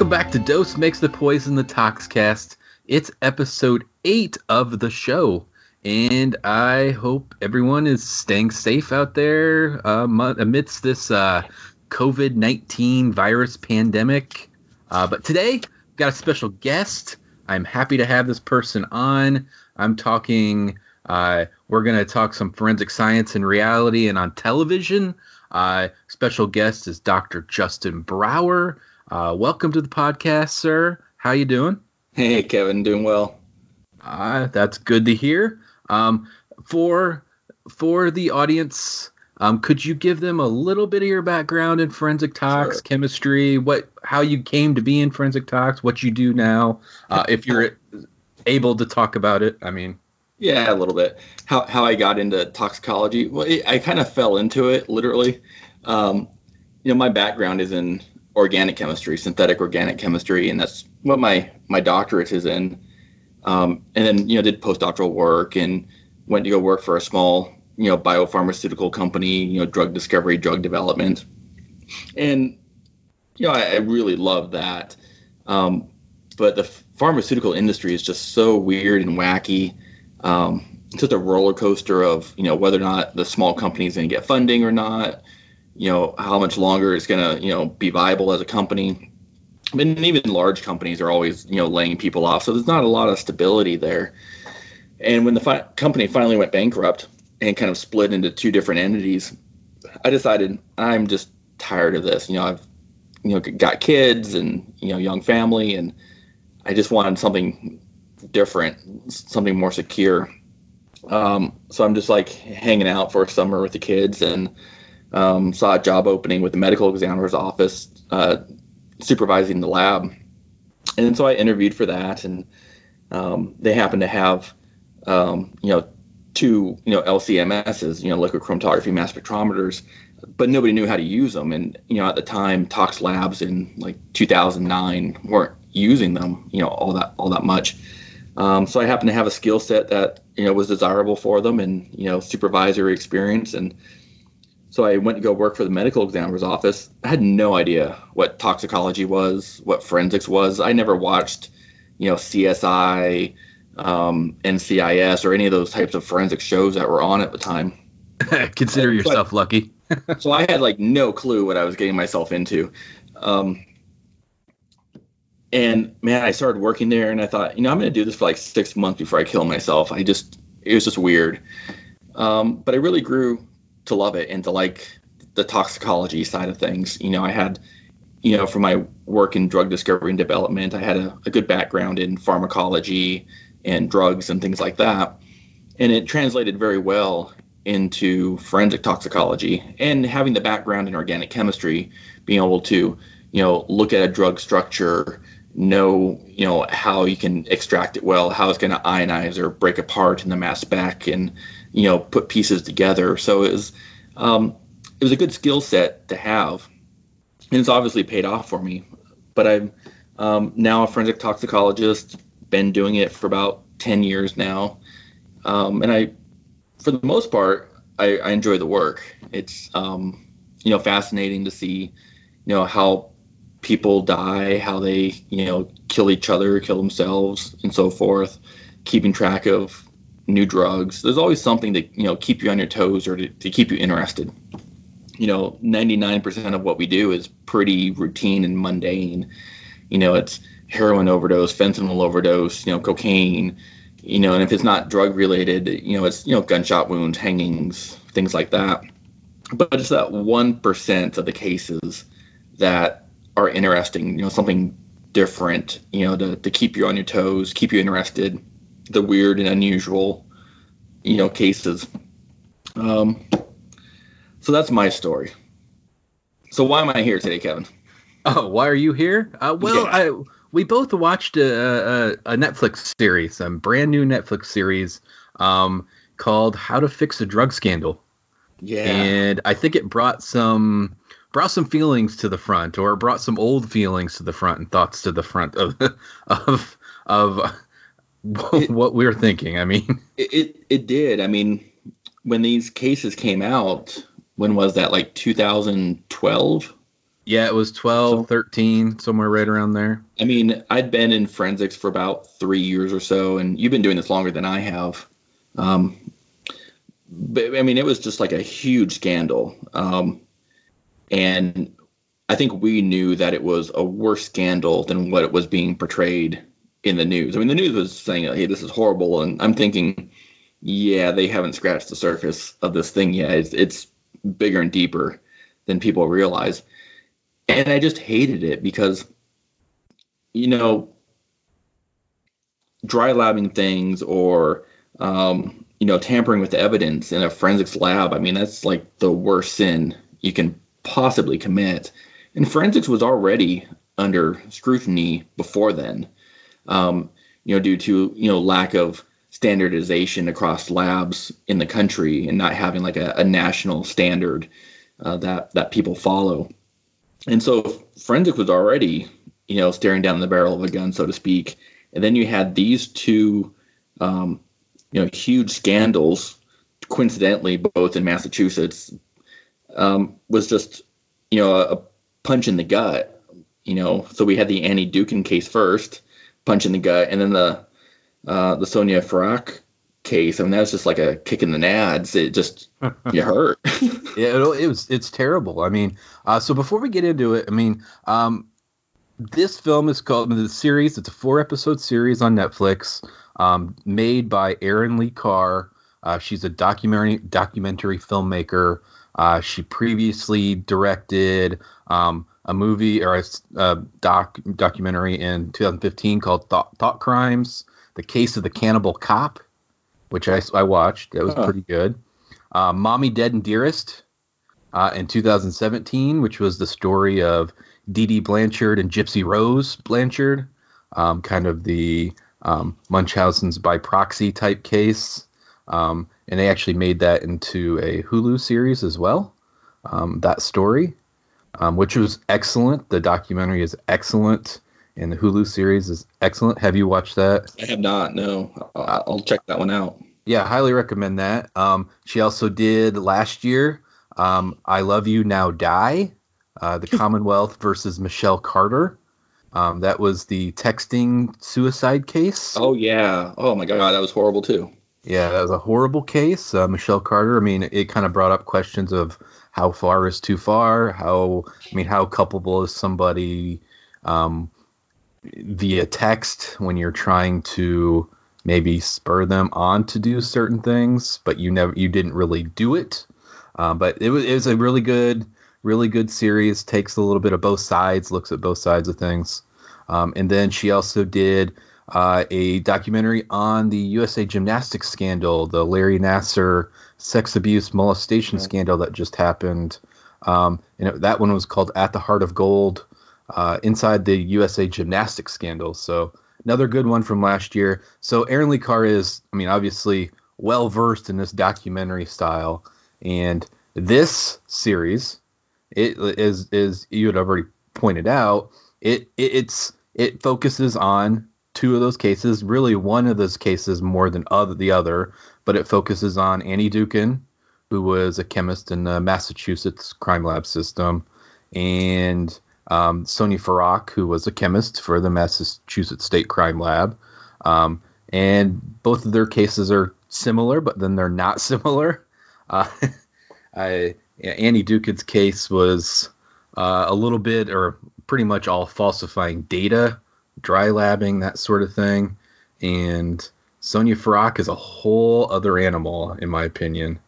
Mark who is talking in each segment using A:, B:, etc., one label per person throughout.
A: Welcome back to Dose Makes the Poison, the Toxcast. It's episode eight of the show, and I hope everyone is staying safe out there um, amidst this uh, COVID 19 virus pandemic. Uh, but today, we've got a special guest. I'm happy to have this person on. I'm talking, uh, we're going to talk some forensic science and reality and on television. Uh, special guest is Dr. Justin Brower. Uh, welcome to the podcast, sir. How you doing?
B: Hey, Kevin, doing well.
A: Uh, that's good to hear. Um, for for the audience, um, could you give them a little bit of your background in forensic tox, sure. chemistry, what how you came to be in forensic tox, what you do now, uh, if you're able to talk about it? I mean,
B: yeah, a little bit. How how I got into toxicology? Well, it, I kind of fell into it literally. Um, you know, my background is in organic chemistry, synthetic organic chemistry, and that's what my my doctorate is in. Um, and then you know did postdoctoral work and went to go work for a small you know biopharmaceutical company, you know drug discovery, drug development, and you know I, I really love that. Um, but the pharmaceutical industry is just so weird and wacky. Um, it's just a roller coaster of you know whether or not the small company is going to get funding or not you know how much longer it's going to you know be viable as a company. And even large companies are always you know laying people off so there's not a lot of stability there. And when the fi- company finally went bankrupt and kind of split into two different entities i decided i'm just tired of this. You know i've you know got kids and you know young family and i just wanted something different something more secure. Um, so i'm just like hanging out for a summer with the kids and um, saw a job opening with the medical examiner's office uh, supervising the lab. And so I interviewed for that, and um, they happened to have, um, you know, two, you know, LCMSs, you know, liquid chromatography mass spectrometers, but nobody knew how to use them. And, you know, at the time, Tox Labs in like 2009 weren't using them, you know, all that, all that much. Um, so I happened to have a skill set that, you know, was desirable for them and, you know, supervisory experience and, so I went to go work for the medical examiner's office. I had no idea what toxicology was, what forensics was. I never watched, you know, CSI, um, NCIS, or any of those types of forensic shows that were on at the time.
A: Consider yourself lucky.
B: so I had like no clue what I was getting myself into. Um, and man, I started working there, and I thought, you know, I'm going to do this for like six months before I kill myself. I just, it was just weird. Um, but I really grew to love it and to like the toxicology side of things. You know, I had, you know, from my work in drug discovery and development, I had a, a good background in pharmacology and drugs and things like that. And it translated very well into forensic toxicology and having the background in organic chemistry, being able to, you know, look at a drug structure, know, you know, how you can extract it well, how it's going to ionize or break apart in the mass spec and, you know put pieces together. So it was um, it was a good skill set to have, and it's obviously paid off for me. But I'm um, now a forensic toxicologist, been doing it for about ten years now, um, and I, for the most part, I, I enjoy the work. It's um, you know fascinating to see you know how people die, how they you know kill each other, kill themselves, and so forth. Keeping track of new drugs. There's always something to you know keep you on your toes or to, to keep you interested. You know, 99% of what we do is pretty routine and mundane. You know, it's heroin overdose, fentanyl overdose, you know, cocaine. You know, and if it's not drug related, you know, it's you know gunshot wounds, hangings, things like that. But it's that one percent of the cases that are interesting. You know, something different. You know, to, to keep you on your toes, keep you interested the weird and unusual, you know, cases. Um, so that's my story. So why am I here today, Kevin?
A: Oh, why are you here? Uh, well, yeah. I we both watched a, a, a, Netflix series, a brand new Netflix series um, called "How to Fix a Drug Scandal." Yeah, and I think it brought some brought some feelings to the front, or brought some old feelings to the front and thoughts to the front of of of it, what we are thinking. I mean,
B: it, it, it did. I mean, when these cases came out, when was that? Like 2012.
A: Yeah, it was 12,
B: So-
A: 13, somewhere right around there.
B: I mean, I'd been in forensics for about three years or so, and you've been doing this longer than I have. Um, but I mean, it was just like a huge scandal. Um, and I think we knew that it was a worse scandal than what it was being portrayed in the news. I mean, the news was saying, hey, this is horrible. And I'm thinking, yeah, they haven't scratched the surface of this thing yet. It's, it's bigger and deeper than people realize. And I just hated it because, you know, dry labbing things or, um, you know, tampering with evidence in a forensics lab. I mean, that's like the worst sin you can possibly commit. And forensics was already under scrutiny before then, um, you know, due to, you know, lack of standardization across labs in the country and not having like a, a national standard uh, that, that people follow. And so forensics was already, you know, staring down the barrel of a gun, so to speak. And then you had these two, um, you know, huge scandals, coincidentally, both in Massachusetts, um, was just, you know, a, a punch in the gut. You know, so we had the Annie Dookhan case first, punch in the gut, and then the uh, the Sonja Farak case. I mean, that was just like a kick in the nads. It just you hurt.
A: Yeah, it, it was it's terrible. I mean, uh, so before we get into it, I mean, um, this film is called the series. It's a four episode series on Netflix, um, made by Erin Lee Carr. Uh, she's a documentary documentary filmmaker. Uh, she previously directed um, a movie or a, doc documentary in 2015 called Thought, Thought Crimes: The Case of the Cannibal Cop, which I, I watched. That was
B: Huh.
A: pretty good. Uh, Mommy Dead and Dearest uh, in 2017, which was the story of Dee Dee Blanchard and Gypsy Rose Blanchard, um, kind of the um, Munchausen's by proxy type case. Um, and they actually made that into a Hulu series as well. Um, that story, um, which was excellent. The documentary is excellent, and the Hulu series is excellent. Have you watched that?
B: I have not. No, I'll, I'll check that one out.
A: Yeah, highly recommend that. Um, she also did last year um, I Love You Now Die, uh, the Commonwealth versus Michelle Carter. Um, that was the texting suicide case.
B: Oh yeah. Oh my god, that was horrible too.
A: Yeah, that was a horrible case. Uh, Michelle Carter, I mean, it kind of brought up questions of how far is too far? How, I mean, how culpable is somebody um, via text when you're trying to maybe spur them on to do certain things, but you never, you didn't really do it. Um, but it was, it was a really good, really good series. Takes a little bit of both sides, looks at both sides of things. Um, and then she also did uh, a documentary on the USA Gymnastics scandal, the Larry Nassar sex abuse molestation
B: Okay.
A: scandal that just happened. Um, and it, that one was called At the Heart of Gold, uh, inside the USA Gymnastics scandal. So another good one from last year. So Erin Lee Carr is, I mean, obviously well versed in this documentary style, and this series, it is is you had already pointed out, it, it it's it focuses on two of those cases, really one of those cases more than other the other, but it focuses on Annie Dookhan, who was a chemist in the Massachusetts crime lab system, and um, Sonja Farak, who was a chemist for the Massachusetts State Crime Lab. Um, and both of their cases are similar, but then they're not similar. Uh, I, Annie Dookhan's case was uh, a little bit, or pretty much all falsifying data, dry labbing, that sort of thing. And Sonja Farak is a whole other animal, in my opinion.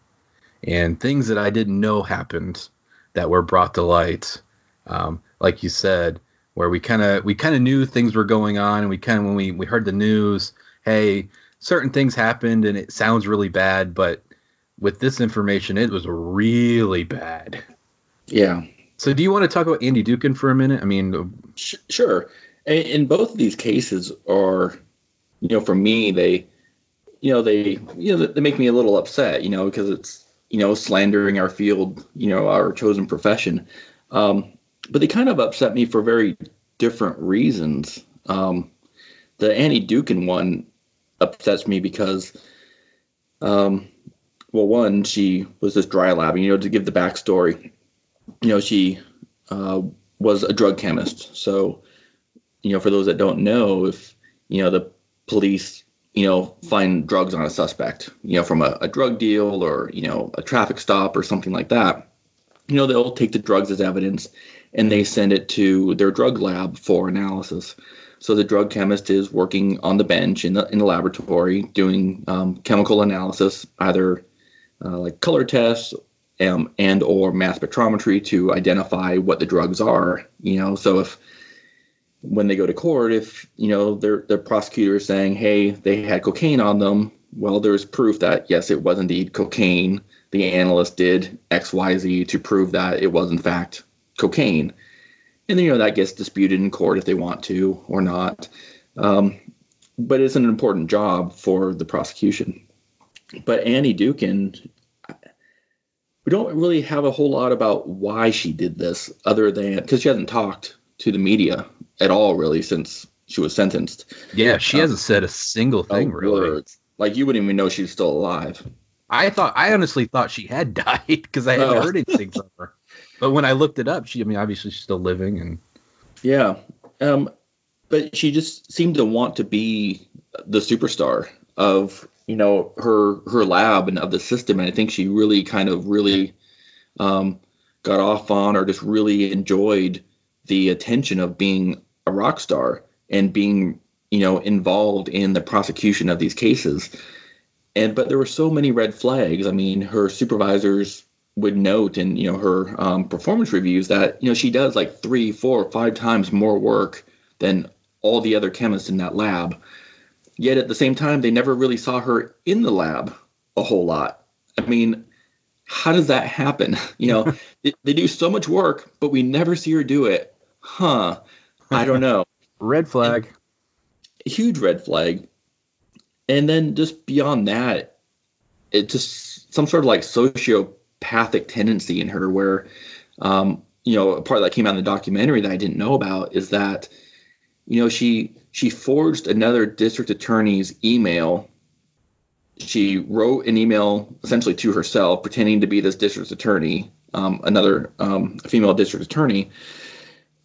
A: And things that I didn't know happened that were brought to light, um, like you said, where we kind of we kind of knew things were going on, and we kind of when we we heard the news, hey, certain things happened, and it sounds really bad, but with this information, it was really bad.
B: Yeah.
A: So, do you want to talk about Andy Dookhan for a minute? I mean,
B: sure. And both of these cases are, you know, for me, they, you know, they, you know, they make me a little upset, you know, because it's, you know, slandering our field, you know, our chosen profession. Um, but they kind of upset me for very different reasons. Um, the Annie Dookhan one upsets me because, um, well, one, she was this dry lab. You know, to give the backstory, you know, she uh, was a drug chemist. So, you know, for those that don't know, if you know the police, you know, find drugs on a suspect, you know, from a, a drug deal or you know a traffic stop or something like that, you know, they'll take the drugs as evidence and they send it to their drug lab for analysis. So the drug chemist is working on the bench in the in the laboratory doing um, chemical analysis, either uh, like color tests um, and or mass spectrometry to identify what the drugs are. You know, so if when they go to court, if you know their their prosecutor is saying, hey, they had cocaine on them, well, there's proof that yes, it was indeed cocaine. The analyst did X, Y, Z to prove that it was in fact cocaine and then you know that gets disputed in court if they want to or not. Um, but it's an important job for the prosecution. But Annie Dookhan, we don't really have a whole lot about why she did this, other than because she hasn't talked to the media at all really since she was sentenced.
A: Yeah, she um, hasn't said a single thing really. Words.
B: Like you wouldn't even know she's still alive.
A: I thought I honestly thought she had died because I hadn't oh. heard anything from her. But when I looked it up, she I mean obviously she's still living and
B: yeah. Um but she just seemed to want to be the superstar of, you know, her her lab and of the system and I think she really kind of really um got off on or just really enjoyed the attention of being a rock star and being, you know, involved in the prosecution of these cases. And but there were so many red flags. I mean, her supervisors would note in you know her um, performance reviews that you know she does like three, four, five times more work than all the other chemists in that lab. Yet at the same time, they never really saw her in the lab a whole lot. I mean, how does that happen? You know, they, they do so much work, but we never see her do it. Huh? I don't know.
A: red flag.
B: And, huge red flag. And then just beyond that, it just some sort of like sociopathic tendency in her where um, you know a part that came out in the documentary that I didn't know about is that you know she she forged another district attorney's email she wrote an email essentially to herself pretending to be this district attorney um, another um, female district attorney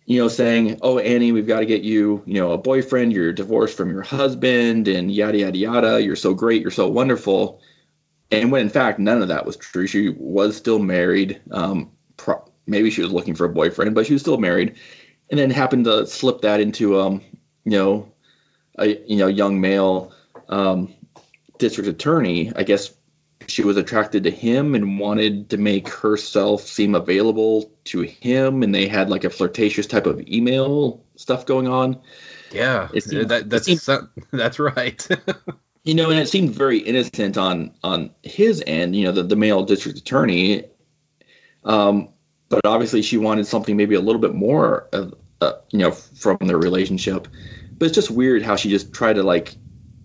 B: you know saying oh annie we've got to get you you know a boyfriend you're divorced from your husband and yada yada yada you're so great you're so wonderful and when in fact none of that was true. She was still married. Um, pro- maybe she was looking for a boyfriend, but she was still married, and then happened to slip that into um, you know, a you know young male um, district attorney. I guess she was attracted to him and wanted to make herself seem available to him, and they had like a flirtatious type of email stuff going on.
A: Yeah, seemed, that, that's seemed, that's right.
B: you know, and it seemed very innocent on on his end, you know, the, the male district attorney. Um, but obviously, she wanted something maybe a little bit more, of, uh, you know, from their relationship. But it's just weird how she just tried to like,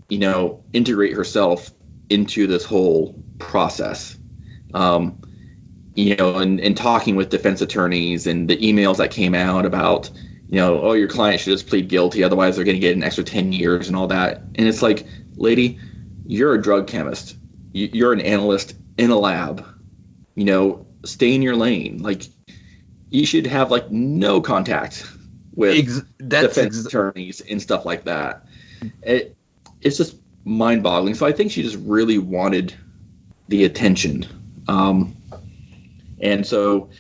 B: you know, integrate herself into this whole process. Um, you know, and, and talking with defense attorneys and the emails that came out about, you know, oh, your client should just plead guilty, otherwise they're going to get an extra 10 years and all that. And it's like, lady, you're a drug chemist. You're an analyst in a lab. You know, stay in your lane. Like, you should have like no contact with ex- defense ex- attorneys and stuff like that. It, it's just mind-boggling. So I think she just really wanted the attention. Um, and so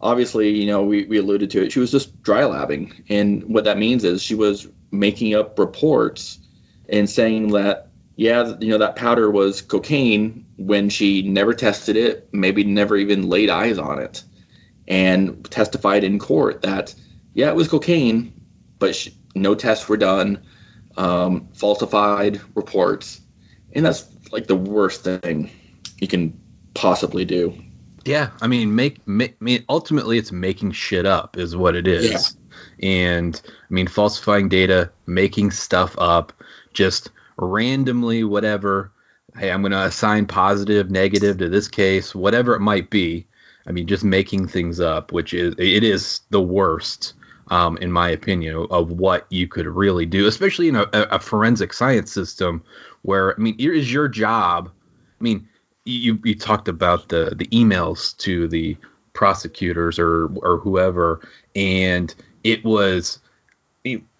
B: obviously, you know, we, we alluded to it. She was just dry labbing. And what that means is she was making up reports and saying that yeah, you know that powder was cocaine when she never tested it, maybe never even laid eyes on it, and testified in court that yeah, it was cocaine, but she, no tests were done, um, falsified reports, and that's like the worst thing you can possibly do.
A: Yeah, I mean, make, make I mean, ultimately, it's making shit up, is what it is. Yeah. And I mean, falsifying data, making stuff up, just randomly whatever hey i'm going to assign positive negative to this case whatever it might be i mean just making things up which is it is the worst um, in my opinion of what you could really do especially in a, a forensic science system where i mean it is your job i mean you, you talked about the the emails to the prosecutors or or whoever and it was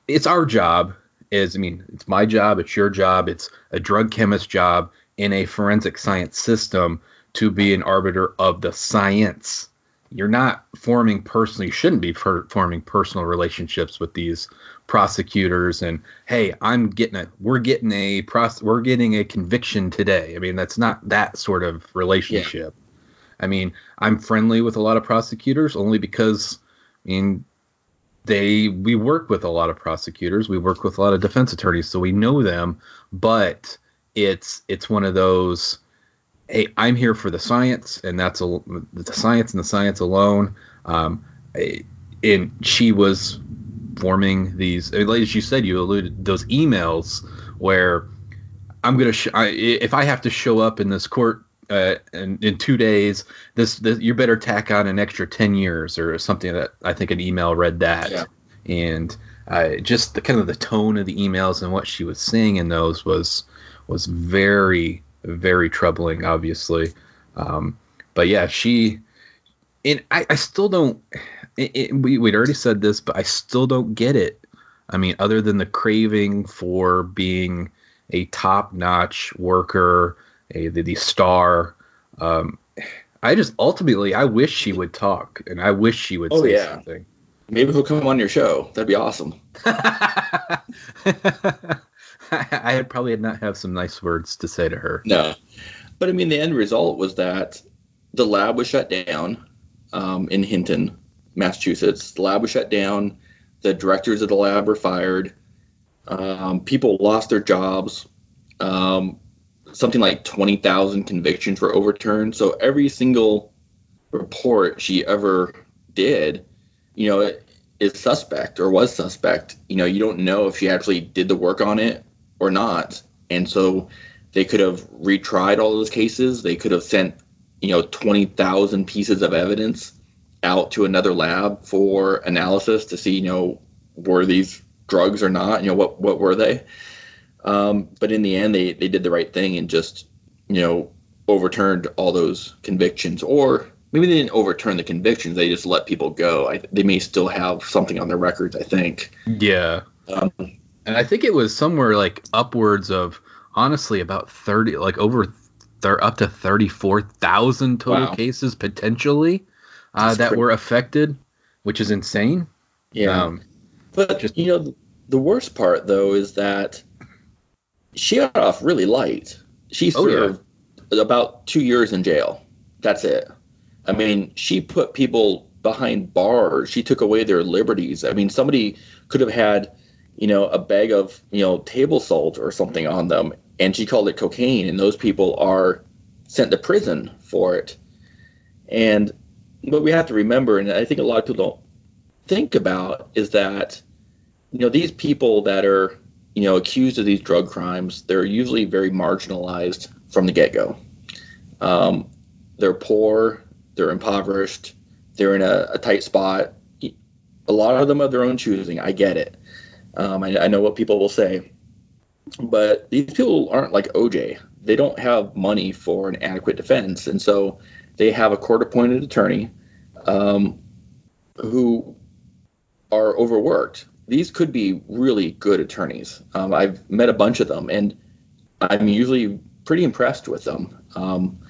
A: it's our job is I mean it's my job, it's your job, it's a drug chemist job in a forensic science system to be an arbiter of the science. You're not forming personally You shouldn't be per- forming personal relationships with these prosecutors. And hey, I'm getting a. We're getting a pros. We're getting a conviction today. I mean, that's not that sort of relationship. Yeah. I mean, I'm friendly with a lot of prosecutors only because, I mean, they we work with a lot of prosecutors. We work with a lot of defense attorneys, so we know them. But it's it's one of those hey, I'm here for the science, and that's a, the science and the science alone. Um, and she was forming these, as you said, you alluded those emails where I'm gonna, sh- I, if I have to show up in this court uh, in, in two days, this, this, you better tack on an extra ten years or something that I think an email read that, yeah. and uh, just the kind of the tone of the emails and what she was saying in those was was very very troubling, obviously. Um, but yeah, she and I, I still don't. It, it, we we'd already said this, but I still don't get it. I mean, other than the craving for being a top-notch worker, a the, the star. Um, I just ultimately I wish she would talk, and I wish she would oh, say yeah. something.
B: Maybe he'll come on your show. That'd be awesome.
A: I probably had not have some nice words to say to her.
B: No, but I mean the end result was that the lab was shut down um, in Hinton, Massachusetts. The lab was shut down. The directors of the lab were fired. Um, people lost their jobs. Um, something like 20,000 convictions were overturned. So every single report she ever did, you know, is suspect or was suspect. You know, you don't know if she actually did the work on it or not. And so they could have retried all those cases. They could have sent, you know, 20,000 pieces of evidence out to another lab for analysis to see, you know, were these drugs or not? You know, what what were they? Um, but in the end, they they did the right thing and just, you know, overturned all those convictions. Or maybe they didn't overturn the convictions; they just let people go. I, they may still have something on their records. I think.
A: Yeah. Um, and I think it was somewhere like upwards of honestly about thirty, like over they're up to thirty four thousand total wow. cases potentially uh, that were affected, which is insane.
B: Yeah, um, but just, you know the worst part though is that she got off really light. She served oh, yeah. about two years in jail. That's it. I mean, she put people behind bars. She took away their liberties. I mean, somebody could have had you know, a bag of, you know, table salt or something on them. And she called it cocaine. And those people are sent to prison for it. And what we have to remember, and I think a lot of people don't think about, is that, you know, these people that are, you know, accused of these drug crimes, they're usually very marginalized from the get go. Um, they're poor, they're impoverished, they're in a, a tight spot. A lot of them of their own choosing. I get it um, I, I know what people will say, but these people aren't like OJ. They don't have money for an adequate defense, and so they have a court-appointed attorney um, who are overworked. These could be really good attorneys. Um, I've met a bunch of them, and I'm usually pretty impressed with them. Um,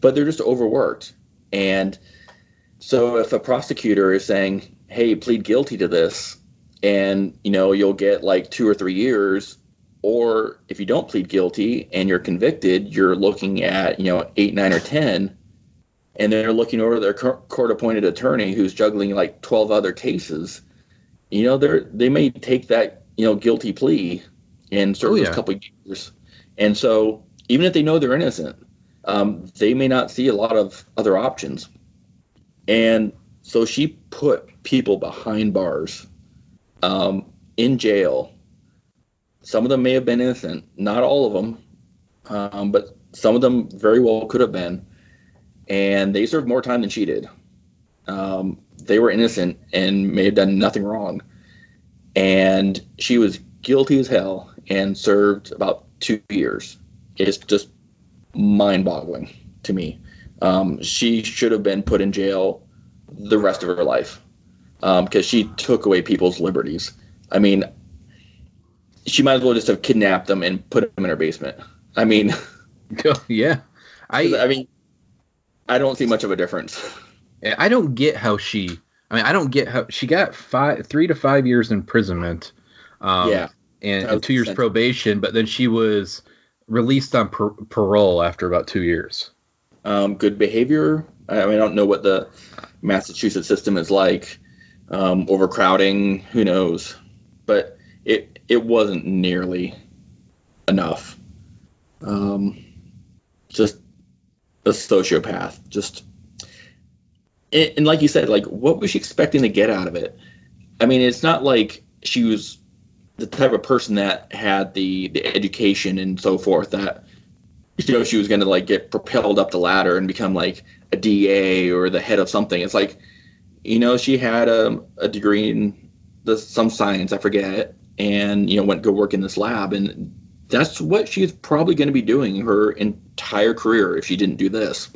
B: but they're just overworked, and so if a prosecutor is saying, "Hey, plead guilty to this," and you know you'll get like two or three years or if you don't plead guilty and you're convicted you're looking at you know eight nine or ten and they're looking over their court appointed attorney who's juggling like 12 other cases you know they're they may take that you know guilty plea and serve oh, yeah. a couple years and so even if they know they're innocent um, they may not see a lot of other options and so she put people behind bars um, in jail. Some of them may have been innocent, not all of them, um, but some of them very well could have been. And they served more time than she did. Um, they were innocent and may have done nothing wrong. And she was guilty as hell and served about two years. It's just mind boggling to me. Um, she should have been put in jail the rest of her life because um, she took away people's liberties. I mean, she might as well just have kidnapped them and put them in her basement. I mean,
A: yeah, I
B: I mean, I don't see much of a difference.
A: I don't get how she. I mean, I don't get how she got five, three to five years imprisonment. Um,
B: yeah,
A: and, and two years probation, but then she was released on par- parole after about two years.
B: Um, good behavior. I mean, I don't know what the Massachusetts system is like. Um, overcrowding, who knows? But it it wasn't nearly enough. Um, just a sociopath. Just and, and like you said, like what was she expecting to get out of it? I mean, it's not like she was the type of person that had the the education and so forth that you know she was going to like get propelled up the ladder and become like a DA or the head of something. It's like you know she had a, a degree in the, some science I forget and you know went to go work in this lab and that's what she's probably going to be doing her entire career if she didn't do this.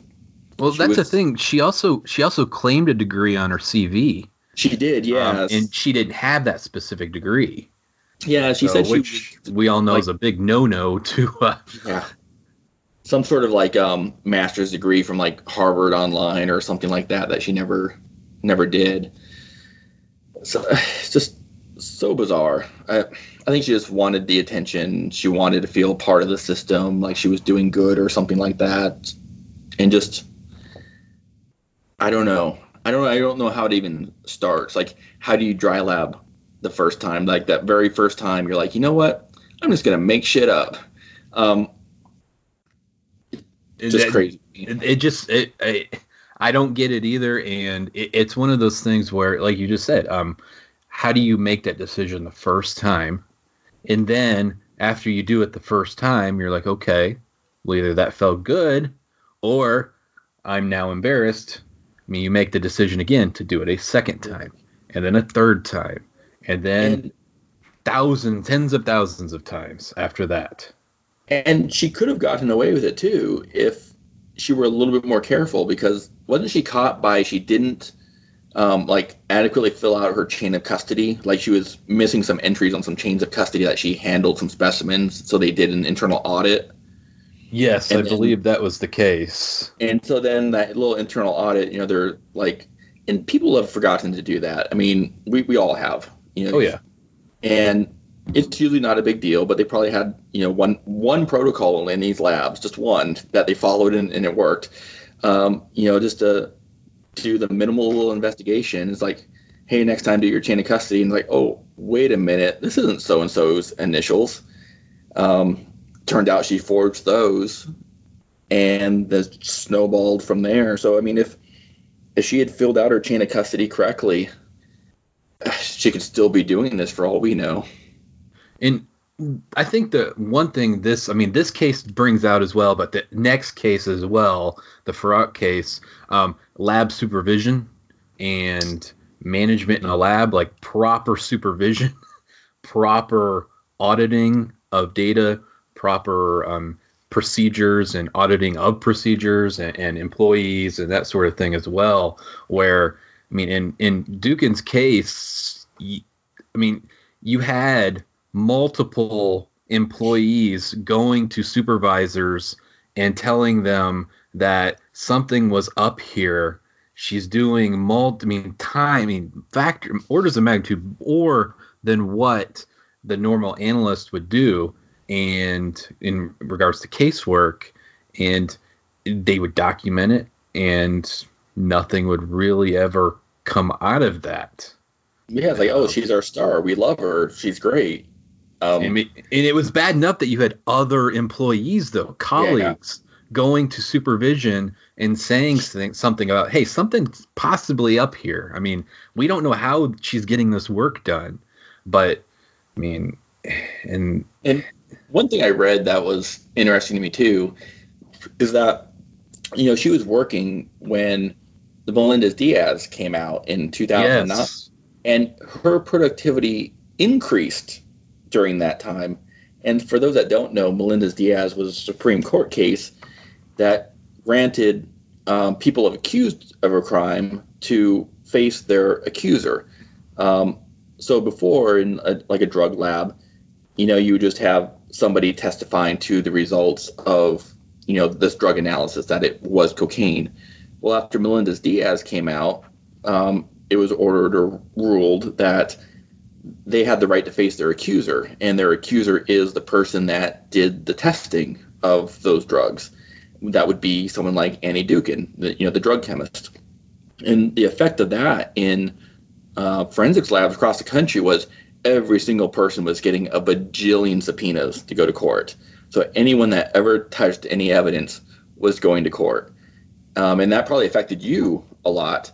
A: Well, she that's was, the thing. She also she also claimed a degree on her CV.
B: She did, yeah, um,
A: and she didn't have that specific degree.
B: Yeah, she so, said
A: which
B: she
A: we all know like, is a big no-no to. Uh,
B: yeah. Some sort of like um, master's degree from like Harvard online or something like that that she never never did. So it's just so bizarre. I, I think she just wanted the attention. She wanted to feel part of the system, like she was doing good or something like that, and just I don't know. I don't I don't know how it even starts. Like how do you dry lab the first time, like that very first time, you're like, you know what? I'm just gonna make shit up. Um, just
A: it,
B: crazy.
A: It, it just it, it, I don't get it either, and it, it's one of those things where, like you just said, um, how do you make that decision the first time, and then after you do it the first time, you're like, okay, well either that felt good, or I'm now embarrassed. I mean, you make the decision again to do it a second time, and then a third time, and then and, thousands, tens of thousands of times after that.
B: And she could have gotten away with it too if she were a little bit more careful because wasn't she caught by she didn't um, like adequately fill out her chain of custody. Like she was missing some entries on some chains of custody that she handled some specimens, so they did an internal audit.
A: Yes, and I then, believe that was the case.
B: And so then that little internal audit, you know, they're like, and people have forgotten to do that. I mean, we, we all have. You know,
A: oh yeah.
B: And it's usually not a big deal, but they probably had you know one one protocol in these labs, just one that they followed and, and it worked. Um, you know, just to do the minimal investigation. It's like, hey, next time do your chain of custody, and like, oh, wait a minute, this isn't so and so's initials. Um, turned out she forged those, and the snowballed from there. So I mean, if if she had filled out her chain of custody correctly, she could still be doing this for all we know.
A: And I think the one thing this, I mean, this case brings out as well, but the next case as well, the Farak case, um, lab supervision and management in a lab, like proper supervision, proper auditing of data, proper um, procedures and auditing of procedures and, and, employees and that sort of thing as well. Where I mean, in in Dookhan's case, I mean, you had multiple employees going to supervisors and telling them that something was up here. She's doing multi, I mean, time, I mean, factor orders of magnitude more than what the normal analyst would do, and in regards to casework, and they would document it, and nothing would really ever come out of that.
B: Yeah, it's like, oh, she's our star. We love her. She's great.
A: Um, and, it was bad enough that you had other employees, though, colleagues, yeah. going to supervision and saying something about, hey, something's possibly up here. I mean, we don't know how she's getting this work done, but I mean, and
B: and one thing I read that was interesting to me too is that you know she was working when the Melendez Diaz came out in 2009, yes. and her productivity increased during that time. And for those that don't know, Melendez Diaz was a Supreme Court case that granted um, people accused of a crime to face their accuser. Um, so before in a, like a drug lab, you know, you would just have somebody testifying to the results of you know this drug analysis that it was cocaine. Well, after Melendez Diaz came out, um, it was ordered or ruled that they had the right to face their accuser, and their accuser is the person that did the testing of those drugs. That would be someone like Annie Dookhan, the, you know, the drug chemist. And the effect of that in uh, forensics labs across the country was every single person was getting a bajillion subpoenas to go to court. So anyone that ever touched any evidence was going to court. Um, and that probably affected you a lot.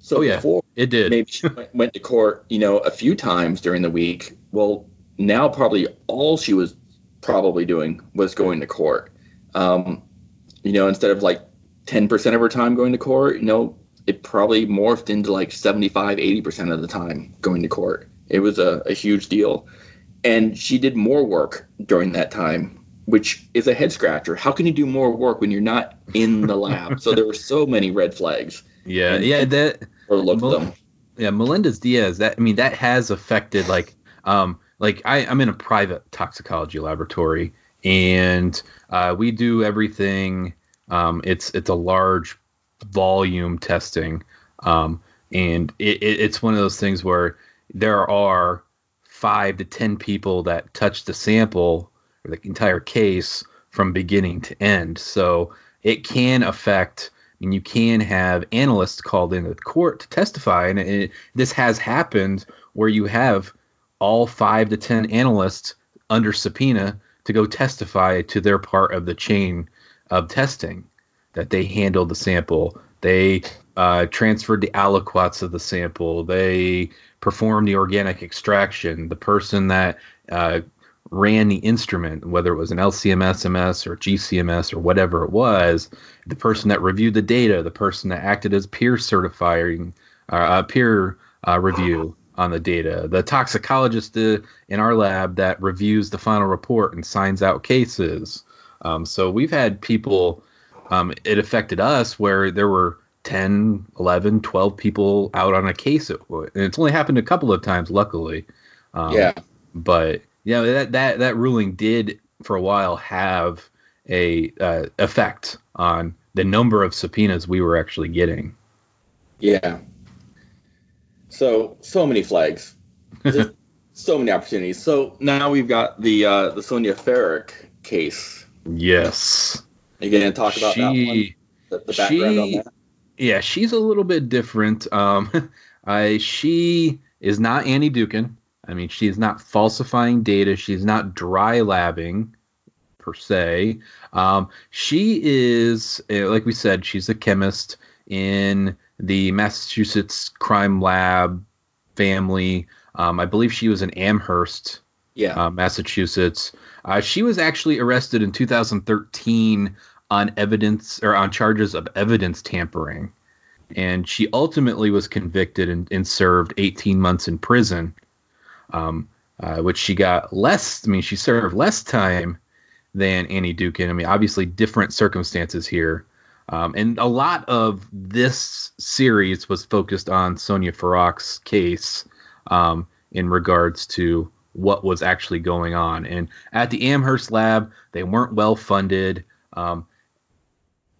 B: So
A: oh, yeah,
B: before
A: it did.
B: maybe she went to court, you know, a few times during the week. Well, now probably all she was probably doing was going to court. Um, you know, instead of like 10% of her time going to court, you know, it probably morphed into like 75, 80% of the time going to court. It was a, a huge deal. And she did more work during that time, which is a head scratcher. How can you do more work when you're not in the lab? so there were so many red flags.
A: Yeah, and, yeah, that
B: Mel- them.
A: Yeah, Melendez Diaz. That I mean, that has affected like um like I, I'm in a private toxicology laboratory and uh, we do everything. Um, it's it's a large volume testing, um, and it, it, it's one of those things where there are five to ten people that touch the sample or the entire case from beginning to end. So it can affect. Mean, you can have analysts called into the court to testify, and it, this has happened where you have all five to ten analysts under subpoena to go testify to their part of the chain of testing that they handled the sample. They uh, transferred the aliquots of the sample. They performed the organic extraction. The person that uh, ran the instrument, whether it was an LCMS or GCMS or whatever it was, the person that reviewed the data, the person that acted as peer certifying, uh, peer uh, review, on the data. The toxicologist uh, in our lab that reviews the final report and signs out cases. Um, so we've had people, um, it affected us where there were 10, 11, 12 people out on a case. And it's only happened a couple of times, luckily.
B: Um, yeah.
A: But yeah, that, that, that ruling did for a while have a uh, effect on the number of subpoenas we were actually getting.
B: Yeah. So so many flags, so many opportunities. So now we've got the uh, the Sonja Farak case.
A: Yes.
B: Again, talk about she, that one. The, the background she, on that.
A: Yeah, she's a little bit different. Um, I she is not Annie Dookhan. I mean, she is not falsifying data. She's not dry labbing per se. Um, she is, eh, like we said, she's a chemist in the Massachusetts crime lab family. Um, I believe she was in Amherst,
B: yeah,
A: uh, Massachusetts. Uh, she was actually arrested in 2013 on evidence or on charges of evidence tampering, and she ultimately was convicted and, and served 18 months in prison, um, uh, which she got less. I mean, she served less time than Annie Dookhan. I mean, obviously different circumstances here. Um, and a lot of this series was focused on Sonja Farak's case um, in regards to what was actually going on. And at the Amherst lab, they weren't well funded. Um,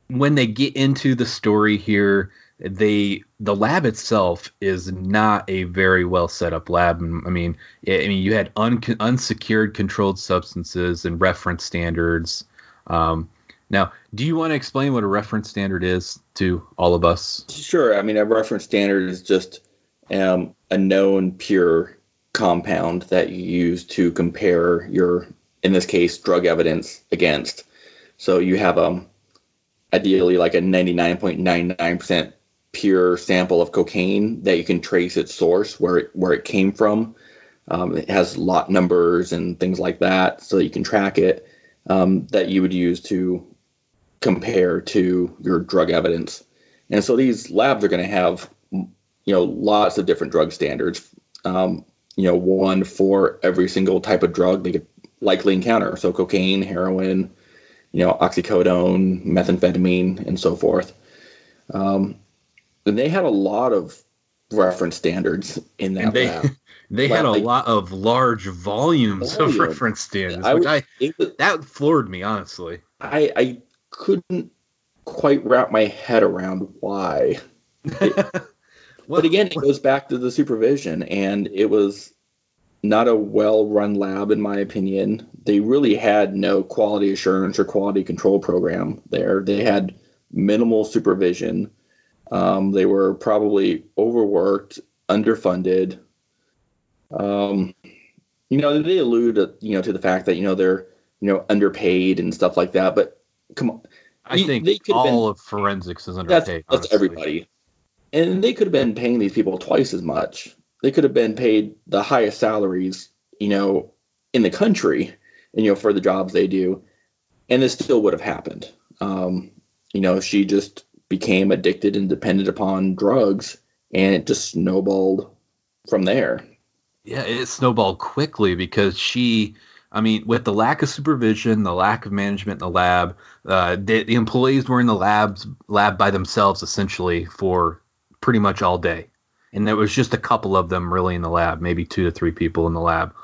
A: when they get into the story here, they the lab itself is not a very well set up lab. I mean, I mean, you had un, unsecured controlled substances and reference standards. Um, now, do you want to explain what a reference standard is to all of us?
B: Sure. I mean, a reference standard is just um, a known pure compound that you use to compare your, in this case, drug evidence against. So you have um, ideally like a 99.99% pure sample of cocaine that you can trace its source, where it, where it came from. Um, it has lot numbers and things like that, so that you can track it. Um, that you would use to compare to your drug evidence. And so these labs are going to have, you know, lots of different drug standards. Um, you know, one for every single type of drug they could likely encounter. So cocaine, heroin, you know, oxycodone, methamphetamine, and so forth. Um, and they had a lot of reference standards in that
A: And they
B: lab.
A: they had a lot of large volumes of reference standards,
B: I
A: which I
B: was-
A: that floored me honestly.
B: I I couldn't quite wrap my head around why.
A: Well,
B: but again, it goes back to the supervision, and it was not a well-run lab, in my opinion. They really had no quality assurance or quality control program there. They had minimal supervision. Um, they were probably overworked, underfunded. Um, you know, they allude, to, you know, to the fact that you know they're you know underpaid and stuff like that. But come on,
A: I think
B: they
A: all of forensics is underpaid.
B: that's
A: honestly.
B: everybody. And they could have been paying these people twice as much. They could have been paid the highest salaries, you know, in the country, and you know, for the jobs they do, and this still would have happened. Um, you know, she just became addicted and dependent upon drugs, and it just snowballed from there.
A: Yeah, it snowballed quickly because she, I mean, with the lack of supervision, the lack of management in the lab, uh, the, the employees were in the labs lab by themselves essentially for pretty much all day, and there was just a couple of them really in the lab, maybe two to three people in the lab,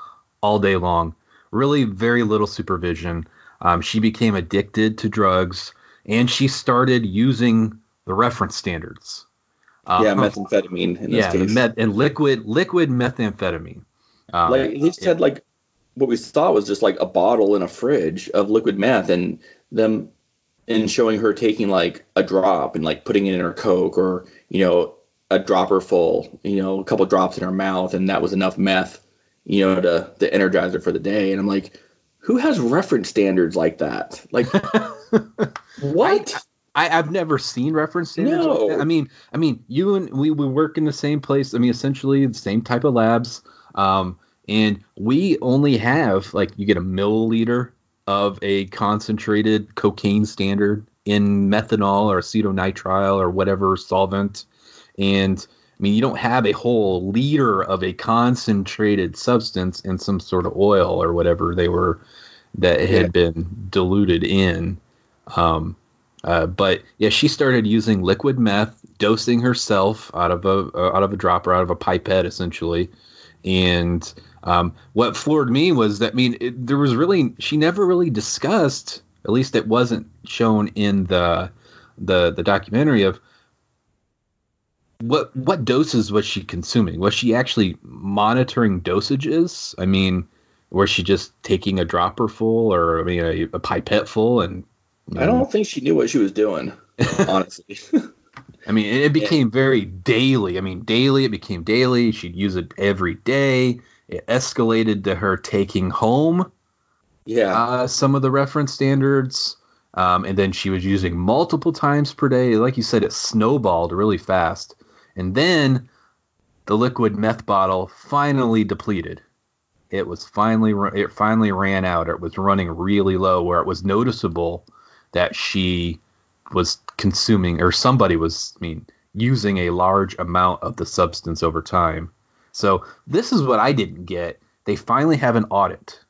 A: all day long. Really, very little supervision. Um, she became addicted to drugs, and she started using the reference standards.
B: yeah,
A: Um,
B: methamphetamine in this
A: yeah, the
B: case.
A: met and liquid liquid methamphetamine. Um,
B: like just had like what we saw was just like a bottle in a fridge of liquid meth and them and showing her taking like a drop and like putting it in her coke or you know a dropper full you know a couple drops in her mouth and that was enough meth you know to to energize her for the day and i'm like who has reference standards like that like what
A: I, I've never seen reference standards.
B: No.
A: that. I mean, I mean, you and we, we work in the same place. I mean, essentially the same type of labs. Um, and we only have like you get a milliliter of a concentrated cocaine standard in methanol or acetonitrile or whatever solvent. And I mean, you don't have a whole liter of a concentrated substance in some sort of oil or whatever they were that had
B: Yeah.
A: been diluted in. Um, uh, but yeah, she started using liquid meth, dosing herself out of a uh, out of a dropper, out of a pipette, essentially. And um, what floored me was that I mean, it, there was really she never really discussed, at least it wasn't shown in the the the documentary of what what doses was she consuming? Was she actually monitoring dosages? I mean, was she just taking a dropper full or I mean a, a pipette full and
B: i don't think she knew what she was doing honestly
A: I mean, it became very daily. I mean, daily. It became daily. She'd use it every day. It escalated to her taking home
B: yeah
A: uh, some of the reference standards, um, and then she was using multiple times per day. Like you said, it snowballed really fast, and then the liquid meth bottle finally depleted. It was finally it finally ran out. It was running really low, where it was noticeable that she was consuming or somebody was I mean using a large amount of the substance over time. So this is what I didn't get. They finally have an audit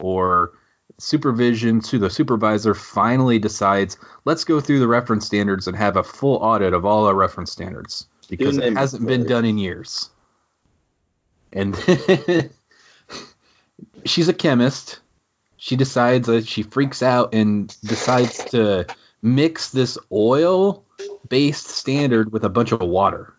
A: or supervision to the supervisor finally decides let's go through the reference standards and have a full audit of all our reference standards because it hasn't been done in years. And she's a chemist. She decides that she freaks out and decides to mix this oil based standard with a bunch of water.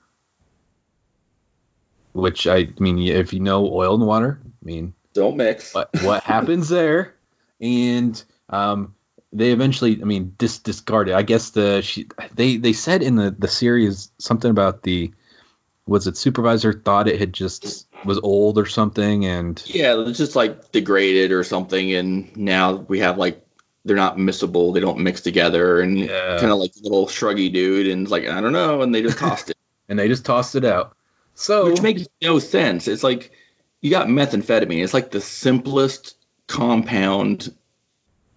A: Which I mean, if you know oil and water, I mean,
B: don't mix
A: what what happens there? And um, they eventually, I mean, dis- discarded. I guess the she they they said in the the series something about the was it supervisor thought it had just was old or something, and
B: Yeah, it's just like degraded or something, and now we have like they're not mixable, they don't mix together, and
A: Yeah.
B: kind of like a little shruggy dude, and like I don't know, and they just tossed it,
A: and they just tossed it out. So
B: which makes no sense. It's like you got methamphetamine, it's like the simplest compound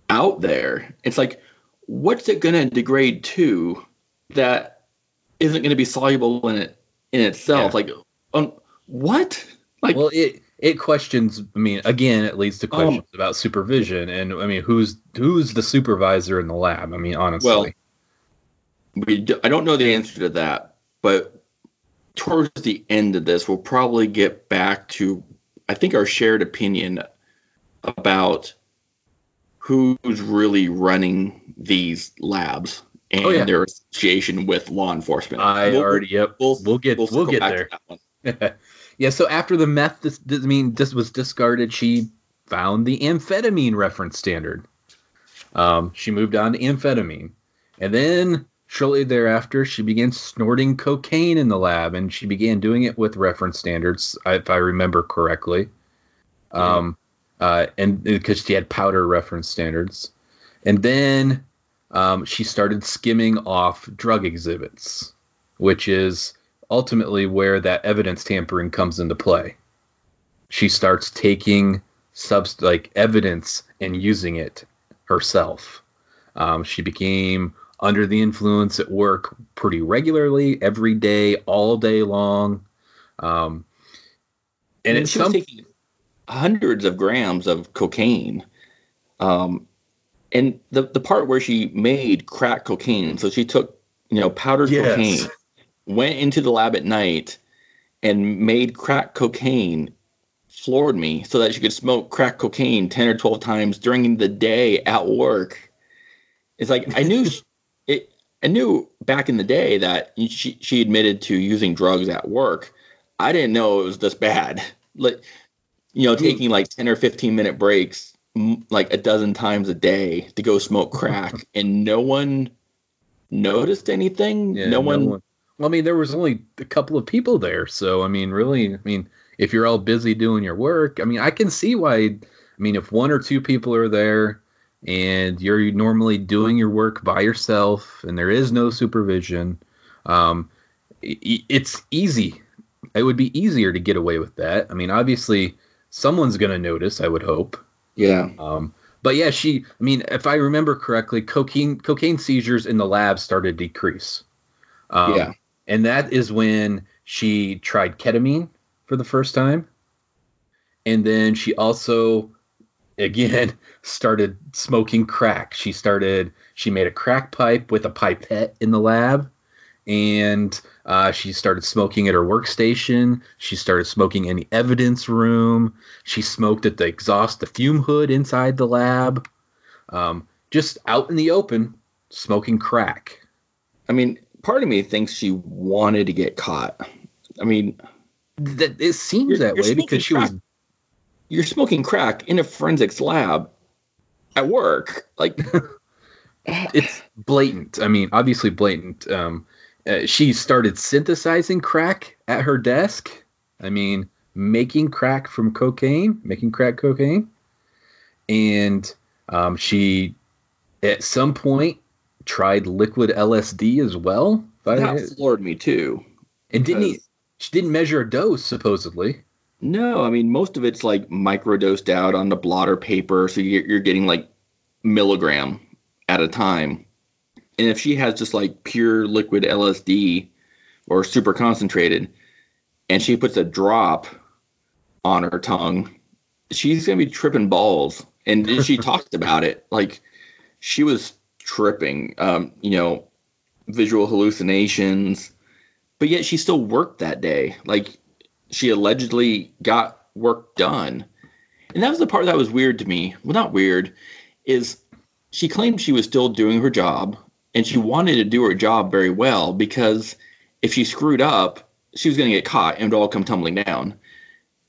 B: out there. It's like what's it gonna degrade to that isn't gonna be soluble in it in itself?
A: Yeah.
B: Like, um, what? Like,
A: well, it it questions. I mean, again, it leads to
B: Um,
A: questions about supervision, and I mean, who's who's the supervisor in the lab? I mean, honestly.
B: Well, we do, I don't know the answer to that, but towards the end of this, we'll probably get back to, I think, our shared opinion about who's really running these labs and
A: Oh, yeah.
B: their association with law enforcement.
A: I
B: We'll-
A: already yep.
B: we'll,
A: We'll get we'll,
B: circle
A: get
B: back to
A: there. yeah. So after the meth, this, this I mean, this was discarded. She found the amphetamine reference standard. Um, she moved on to amphetamine, and then shortly thereafter, she began snorting cocaine in the lab, and she began doing it with reference standards, if I remember correctly. Um, uh, and because she had powder reference standards, and then um, she started skimming off drug exhibits, which is ultimately where that evidence tampering comes into play. She starts taking subst like evidence and using it herself. Um, she became under the influence at work pretty regularly, every day, all day long. Um, and
B: And she
A: some
B: was taking hundreds of grams of cocaine. Um, and the the part where she made crack cocaine, so she took you know powdered
A: Yes.
B: cocaine, went into the lab at night, and made crack cocaine, floored me so that she could smoke crack cocaine ten or twelve times during the day at work. It's like I knew it. I knew back in the day that she she admitted to using drugs at work. I didn't know it was this bad. Like, you know, hmm. taking like 10 or 15 minute breaks like a dozen times a day to go smoke crack and no one noticed anything.
A: Yeah,
B: no, one,
A: Well, I mean, there was only a couple of people there, so I mean, really, I mean, if you're all busy doing your work, I mean, I can see why. I mean, if one or two people are there and you're normally doing your work by yourself and there is no supervision, um, it's easy. It would be easier to get away with that. I mean, obviously, someone's going to notice. I would hope.
B: yeah.
A: Um, but yeah, she. I mean, if I remember correctly, cocaine cocaine seizures in the lab started to decrease. Um,
B: Yeah.
A: And that is when she tried ketamine for the first time, and then she also, again, started smoking crack. She started. She made a crack pipe with a pipette in the lab. And uh, she started smoking at her workstation. She started smoking in the evidence room. She smoked at the exhaust, the fume hood inside the lab, um, just out in the open, smoking crack.
B: I mean, part of me thinks she wanted to get caught. I mean,
A: That it seems
B: You're-
A: that
B: you're
A: way because she was.
B: You're smoking crack in a forensics lab at work. Like,
A: It's blatant. I mean, obviously blatant. Um, uh, she started synthesizing crack at her desk. I mean, making crack from cocaine, making crack cocaine, and um, she at some point tried liquid LSD as well.
B: That floored me too.
A: And didn't he, she didn't measure a dose supposedly.
B: No, I mean most of it's like microdosed out on the blotter paper, so you're, you're getting like milligram at a time. And if she has just like pure liquid LSD or super concentrated, and she puts a drop on her tongue, she's gonna be tripping balls. And she talked about it, like she was tripping. Um, you know, visual hallucinations, but yet she still worked that day. Like she allegedly got work done. And that was the part that was weird to me. Well, not weird, is she claimed she was still doing her job and she wanted to do her job very well because if she screwed up, she was going to get caught and it would all come tumbling down.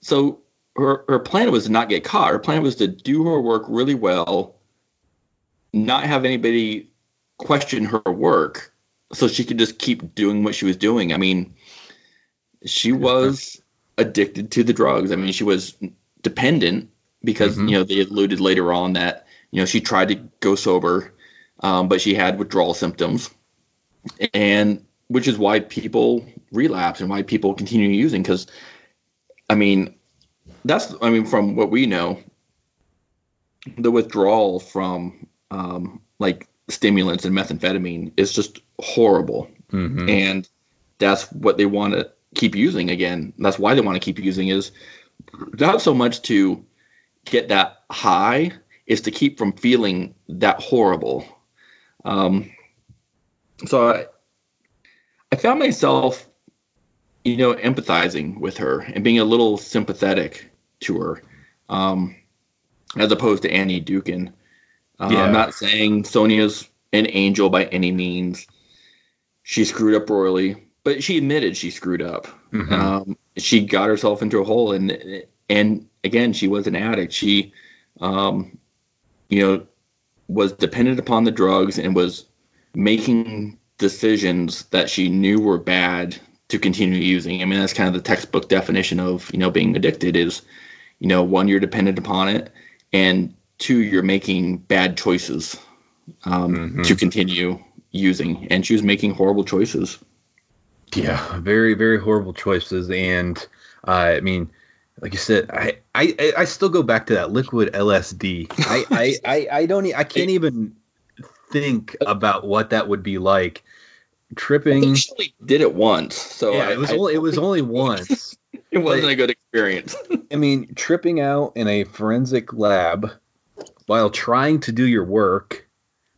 B: So her, her plan was to not get caught. Her plan was to do her work really well, not have anybody question her work so she could just keep doing what she was doing. I mean, she was addicted to the drugs. I mean, she was dependent because
A: Mhm.
B: you know they alluded later on that you know she tried to go sober, um, but she had withdrawal symptoms, and which is why people relapse and why people continue using. Because, I mean, that's I mean from what we know, the withdrawal from um, like stimulants and methamphetamine is just horrible
A: Mhm.
B: and that's what they want to keep using again that's why they want to keep using is not so much to get that high is to keep from feeling that horrible um, so I, I found myself you know, empathizing with her and being a little sympathetic to her, um, as opposed to Annie Dookhan. Uh,
A: Yeah.
B: I'm not saying Sonja's an angel by any means. She screwed up royally, but she admitted she screwed up.
A: Mhm.
B: Um, she got herself into a hole, and and again, she was an addict. She, um, you know, was dependent upon the drugs and was making decisions that she knew were bad to continue using. I mean, that's kind of the textbook definition of you know being addicted is, you know, one you're dependent upon it, and two you're making bad choices um,
A: Mhm.
B: to continue using, and she was making horrible choices.
A: Yeah, very very horrible choices, and uh, I mean, like you said, I, I I still go back to that liquid LSD. I I, I, I don't i can't even think about what that would be like.
B: I
A: Tripping.
B: she did it once, so
A: Yeah,
B: I-
A: it was
B: I
A: only it was only once.
B: It wasn't
A: but-
B: a good experience.
A: I mean, tripping out in a forensic lab while trying to do your work,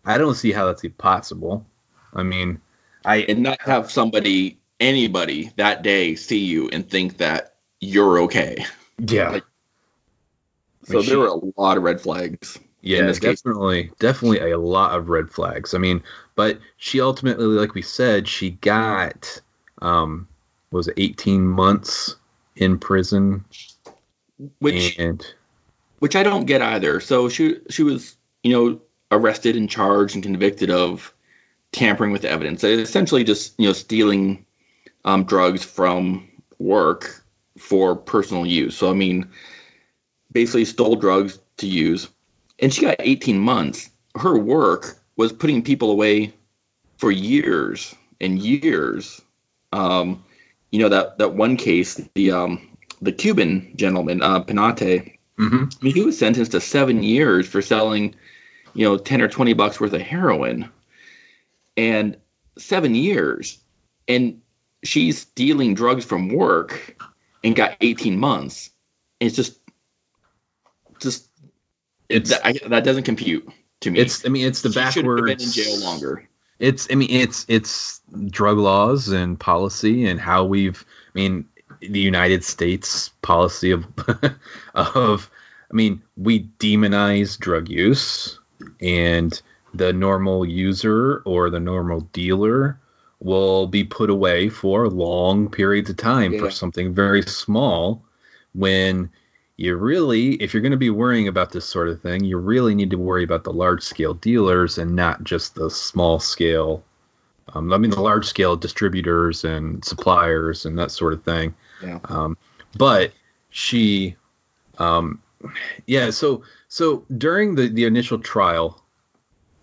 A: I don't see how that's possible. I mean, I
B: and not have somebody, anybody that day see you and think that you're okay.
A: yeah.
B: Like, So
A: she-
B: there were a lot of red flags.
A: Yeah,
B: in this case.
A: definitely, definitely a lot of red flags. I mean, but she ultimately, like we said, she got, um, was it 18 months in prison,
B: Which
A: and
B: which I don't get either. So she she was, you know, arrested and charged and convicted of tampering with evidence. Essentially just, you know, stealing um, drugs from work for personal use. So I mean, basically stole drugs to use. And she got 18 months. Her work was putting people away for years and years. Um, you know that that one case, the um, the Cuban gentleman, uh,
A: Mhm.
B: I mean, he was sentenced to seven years for selling, you know, ten or twenty bucks worth of heroin, and seven years, and she's stealing drugs from work and got eighteen months. And It's just, just
A: it's
B: that, I, that doesn't compute to me.
A: it's I mean it's the
B: She should have
A: backwards.
B: been in jail longer.
A: It's I mean it's it's drug laws and policy and how we've I mean the United States policy of of I mean we demonize drug use and the normal user or the normal dealer will be put away for long periods of time
B: Yeah.
A: for something very small when you really if you're going to be worrying about this sort of thing you really need to worry about the large scale dealers and not just the small scale um, i mean the large scale distributors and suppliers and that sort of thing
B: Yeah.
A: um, but she um, yeah so so during the the initial trial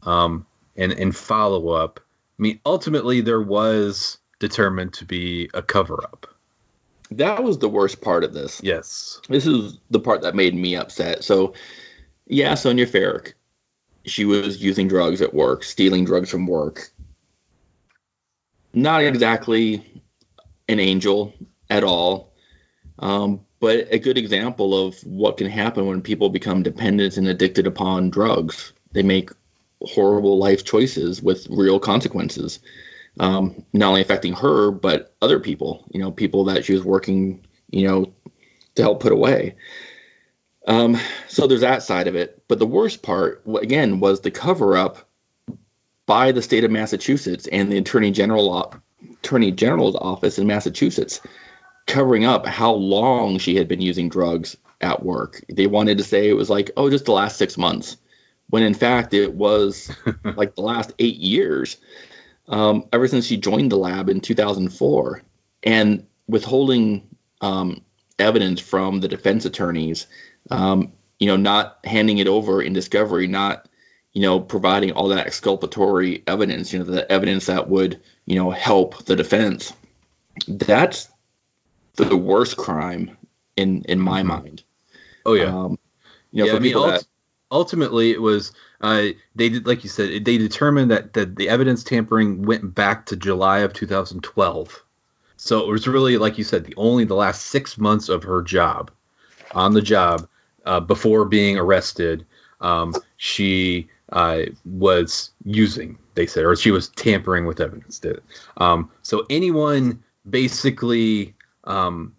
A: um, and and follow up i mean ultimately there was determined to be a cover up
B: That was the worst part of this.
A: yes
B: this is the part that made me upset. So, yeah, Sonja Farak, she was using drugs at work, stealing drugs from work. Not exactly an angel at all, um, but a good example of what can happen when people become dependent and addicted upon drugs. They make horrible life choices with real consequences, um, not only affecting her but other people. You know, people that she was working, you know, to help put away. Um, so there's that side of it. But the worst part, again, was the cover up by the state of Massachusetts and the Attorney General Attorney General's office in Massachusetts, covering up how long she had been using drugs at work. They wanted to say it was like, oh, just the last six months, when in fact it was like the last eight years, um, ever since she joined the lab in 2004, and withholding um, evidence from the defense attorneys, um, you know, not handing it over in discovery, not, you know, providing all that exculpatory evidence, you know, the evidence that would, you know, help the defense. That's the worst crime in in my
A: Mhm.
B: mind.
A: oh yeah
B: Um, you know,
A: yeah,
B: for
A: I mean,
B: people
A: ult-
B: that
A: ultimately it was uh, they did like you said they determined that, that the evidence tampering went back to July of 2012. So it was really like you said the only the last six months of her job on the job uh, before being arrested. Um, she uh, was using they said or she was tampering with evidence. Did um, so anyone basically, um,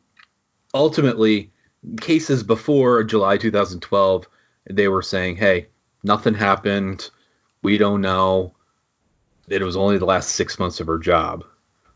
A: ultimately, cases before July 2012, they were saying, "Hey, nothing happened. We don't know. It was only the last six months of her job."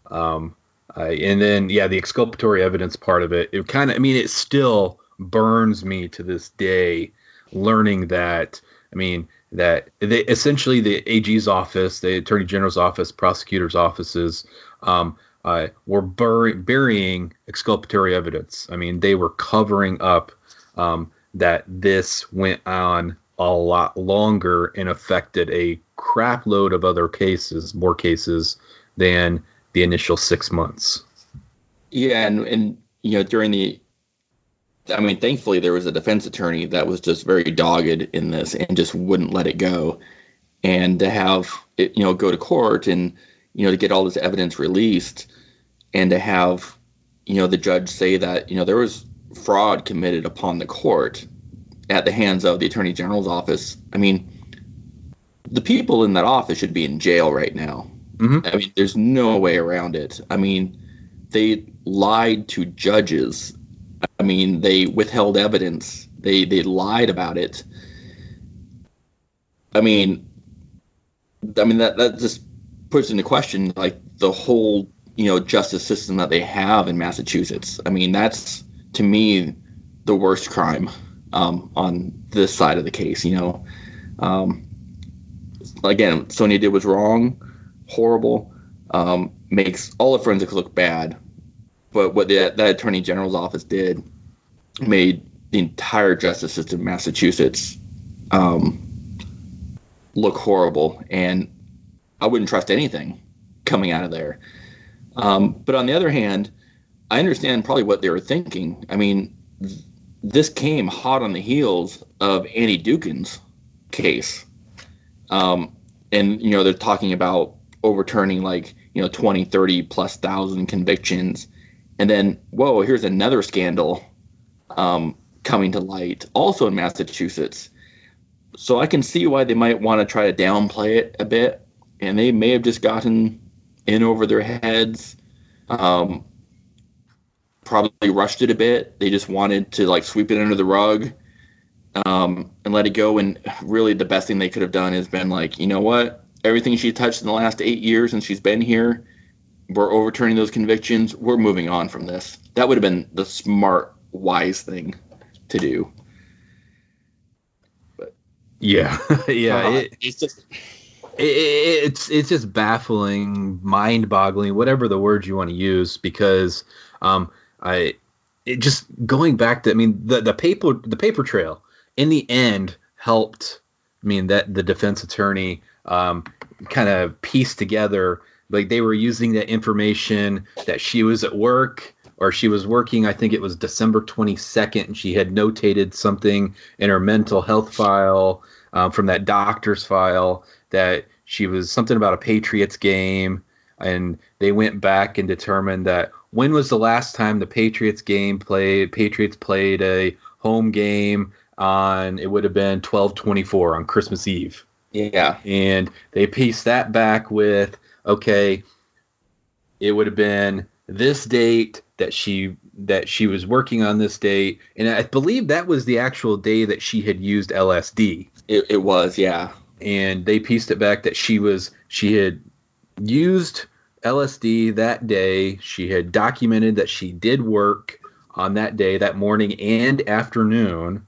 A: Um, and then, yeah, the exculpatory evidence part of it, it kind of, I mean, it still burns me to this day learning that, I mean, that they essentially the AG's office, the Attorney General's office, prosecutors' offices um, uh, were bur- burying exculpatory evidence. I mean, they were covering up um, that this went on a lot longer and affected a crap load of other cases, more cases than the initial six months.
B: Yeah, and and you know during the, I mean, thankfully there was a defense attorney that was just very dogged in this and just wouldn't let it go, and to have it you know go to court and you know to get all this evidence released, and to have you know the judge say that you know there was fraud committed upon the court at the hands of the attorney general's office. I mean, the people in that office should be in jail right now Mm-hmm. I mean, there's no way around it. I mean, they lied to judges. I mean, they withheld evidence. They they lied about it. I mean, I mean that that just puts into question like the whole you know justice system that they have in Massachusetts. I mean, that's to me the worst crime um, on this side of the case. You know, um, again, Sonja did was wrong horrible, um, makes all of forensics look bad. But what the, that attorney general's office did made the entire justice system in Massachusetts um, look horrible, and I wouldn't trust anything coming out of there. Um, but on the other hand, I understand probably what they were thinking. I mean, th- this came hot on the heels of Annie Dookhan's case. Um, and, you know, they're talking about overturning like you know 20 30 plus thousand convictions and then whoa here's another scandal um, coming to light also in massachusetts. So i can see why they might want to try to downplay it a bit and they may have just gotten in over their heads um, probably rushed it a bit. They just wanted to like sweep it under the rug um, and let it go. And really the best thing they could have done is been like you know what? Everything she touched in the last eight years and she's been here. We're overturning those convictions. We're moving on from this. That would have been the smart, wise thing to do.
A: But yeah, yeah, uh, it, it's just it, it's it's just baffling, mind-boggling, whatever the word you want to use, because um, I it just going back to I mean the the paper the paper trail in the end helped. I mean that the defense attorney um, kind of pieced together like they were using that information that she was at work or she was working i think it was december 22nd and she had notated something in her mental health file um, from that doctor's file that she was something about a patriots game and they went back and determined that when was the last time the patriots game played patriots played a home game on it would have been 1224 on christmas eve
B: yeah.
A: And they pieced that back with okay, it would have been this date that she that she was working on this date, and I believe that was the actual day that she had used LSD.
B: It, it was, yeah.
A: And they pieced it back that she was she had used LSD that day. She had documented that she did work on that day, that morning and afternoon,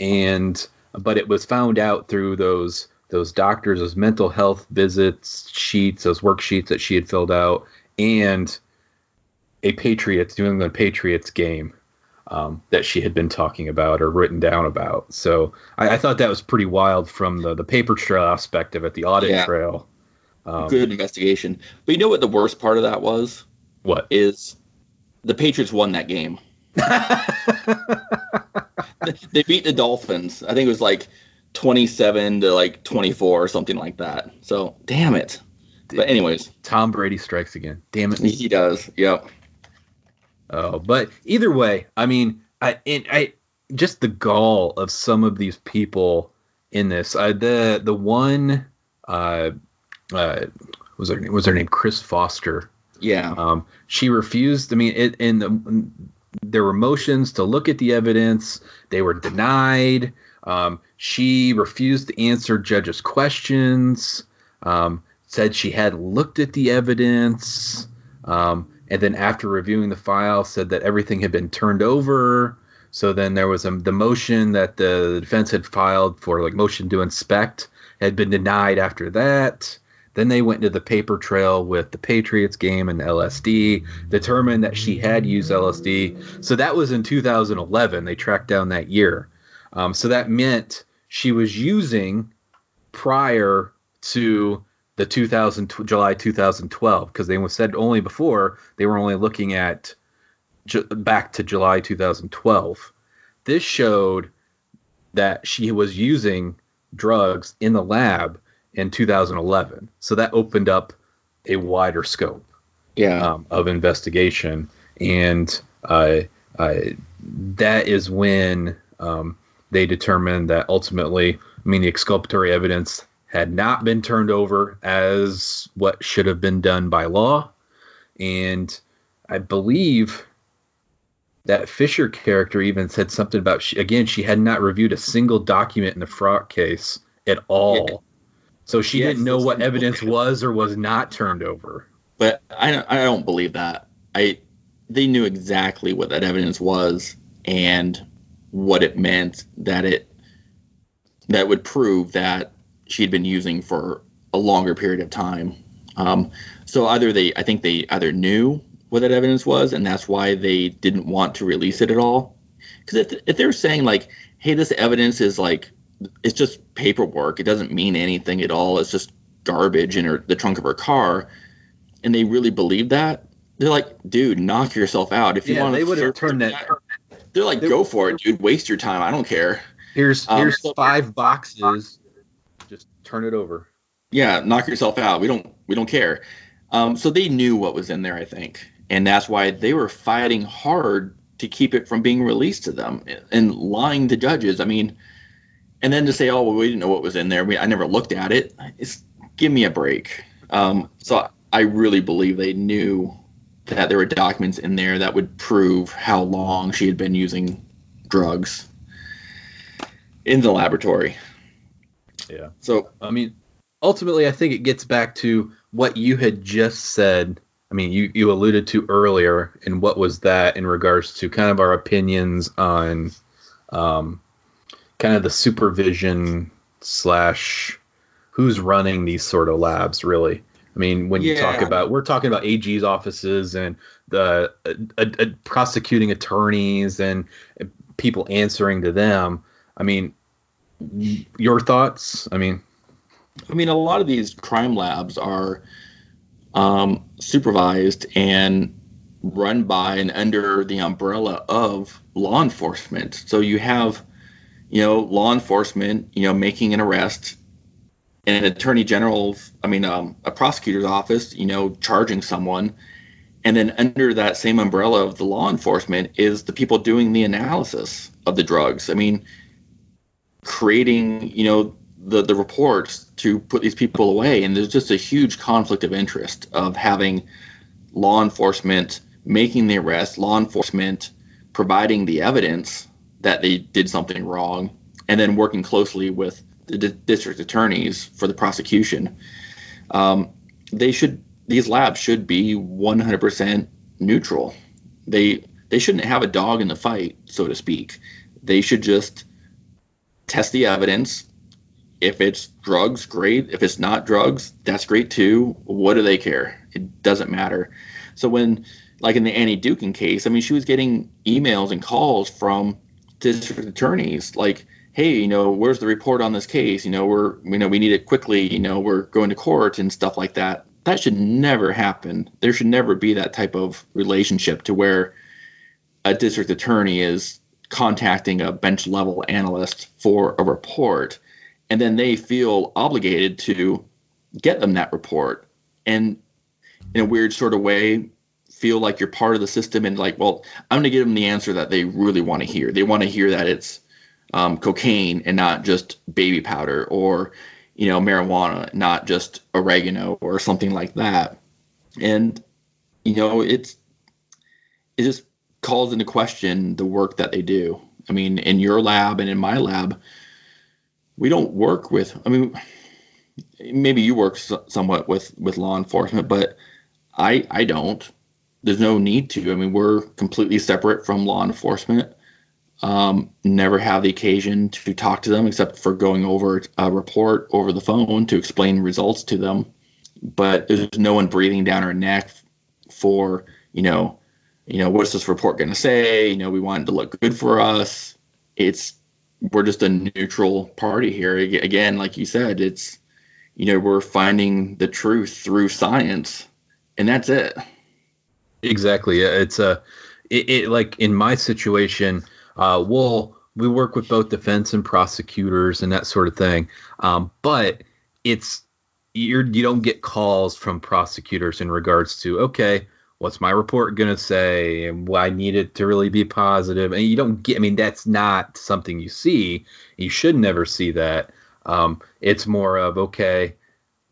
A: and but it was found out through those those doctors, those mental health visits sheets, those worksheets that she had filled out, and a Patriots, New England Patriots game um, that she had been talking about or written down about. So I, I, thought that was pretty wild from the, the paper trail aspect of it, the audit yeah. trail.
B: Um, Good investigation. But you know what the worst part of that was?
A: What?
B: Is the Patriots won that game. they beat the Dolphins. I think it was like 27 to like 24 or something like that. So damn it. But anyways,
A: Tom Brady strikes again. Damn it.
B: He does. Yep.
A: Oh, but either way, I mean, I I just the gall of some of these people in this. Uh, the the one uh, uh was her name was her name Kris Foster.
B: Yeah.
A: Um, she refused. I mean, it, in the, there were motions to look at the evidence. They were denied. Um, she refused to answer judges' questions. Um, said she had looked at the evidence. Um, and then after reviewing the file, said that everything had been turned over. So then there was a, the motion that the defense had filed for like motion to inspect had been denied after that. Then they went into the paper trail with the Patriots game and LSD, determined that she had used LSD. So that was in 2011. They tracked down that year. Um, so that meant she was using prior to the 2000 July 2012 because they said only before they were only looking at ju- back to July 2012. This showed that she was using drugs in the lab in 2011. So that opened up a wider scope
B: Yeah.
A: um, of investigation, and uh, uh, that is when um, they determined that ultimately, I mean, the exculpatory evidence had not been turned over as what should have been done by law, and I believe that Fisher character even said something about she, again she had not reviewed a single document in the fraud case at all.
B: Yeah.
A: So she
B: Yes,
A: didn't know what evidence was or was not turned over.
B: but I don't, I don't believe that. I they knew exactly what that evidence was and what it meant that it that would prove that she'd been using for a longer period of time. Um, so either they, I think they either knew what that evidence was, and that's why they didn't want to release it at all. Because if, if they're saying like, hey, this evidence is like, it's just paperwork, it doesn't mean anything at all, it's just garbage in her, the trunk of her car, and they really believe that, they're like, dude, knock yourself out. If you
A: Yeah,
B: want
A: they
B: to
A: would have turned that.
B: They're like,
A: they-
B: go for it, dude. Waste your time. I don't care.
A: Here's
B: Um,
A: here's
B: so-
A: five boxes. Just turn it over.
B: Yeah, knock yourself out. We don't we don't care. Um, so they knew what was in there, I think, and that's why they were fighting hard to keep it from being released to them and lying to judges. I mean, and then to say, oh, well, we didn't know what was in there. We, I never looked at it. It's give me a break. Um, so I really believe they knew that there were documents in there that would prove how long she had been using drugs in the laboratory.
A: Yeah.
B: So
A: I mean, ultimately, I think it gets back to what you had just said. I mean, you, you alluded to earlier, and what was that in regards to kind of our opinions on um, kind of the supervision slash who's running these sort of labs, really. I mean, when you talk about, we're talking about AG's offices and the uh, uh, prosecuting attorneys and people answering to them. I mean, your thoughts? I mean,
B: I mean, a lot of these crime labs are um, supervised and run by and under the umbrella of law enforcement. So you have, you know, law enforcement, you know, making an arrest, an attorney general's, I mean, um, a prosecutor's office, you know, charging someone, and then under that same umbrella of the law enforcement is the people doing the analysis of the drugs. I mean, creating, you know, the, the reports to put these people away. And there's just a huge conflict of interest of having law enforcement making the arrest, law enforcement providing the evidence that they did something wrong, and then working closely with the di- district attorneys for the prosecution. Um, they should these labs should be 100% neutral. They they shouldn't have a dog in the fight, so to speak. They should just test the evidence. If it's drugs, great. If it's not drugs, that's great too. What do they care? It doesn't matter. So when, like in the Annie Dookhan case, I mean, she was getting emails and calls from district attorneys, like, "Hey, you know, where's the report on this case? You know, we're, you know, we need it quickly. You know, we're going to court and stuff like that." That should never happen. There should never be that type of relationship to where a district attorney is contacting a bench level analyst for a report and then they feel obligated to get them that report and in a weird sort of way feel like you're part of the system and like well i'm going to give them the answer that they really want to hear they want to hear that it's um, cocaine and not just baby powder or you know marijuana not just oregano or something like that and you know, it's it just calls into question the work that they do. I mean, in your lab and in my lab, we don't work with. I mean, maybe you work somewhat with with law enforcement, but I I don't. There's no need to. I mean, we're completely separate from law enforcement. Um, never have the occasion to talk to them except for going over a report over the phone to explain results to them. But there's no one breathing down our neck for you know, you know, what's this report going to say? You know, we want it to look good for us. It's we're just a neutral party here. Again, like you said, it's you know we're finding the truth through science, and that's it.
A: Exactly. It's a it, it like in my situation, uh, we'll we work with both defense and prosecutors and that sort of thing. Um, but it's you're you don't get calls from prosecutors in regards to okay what's my report going to say? And why I need it to really be positive? And you don't get I mean that's not something you see. You should never see that. Um, it's more of okay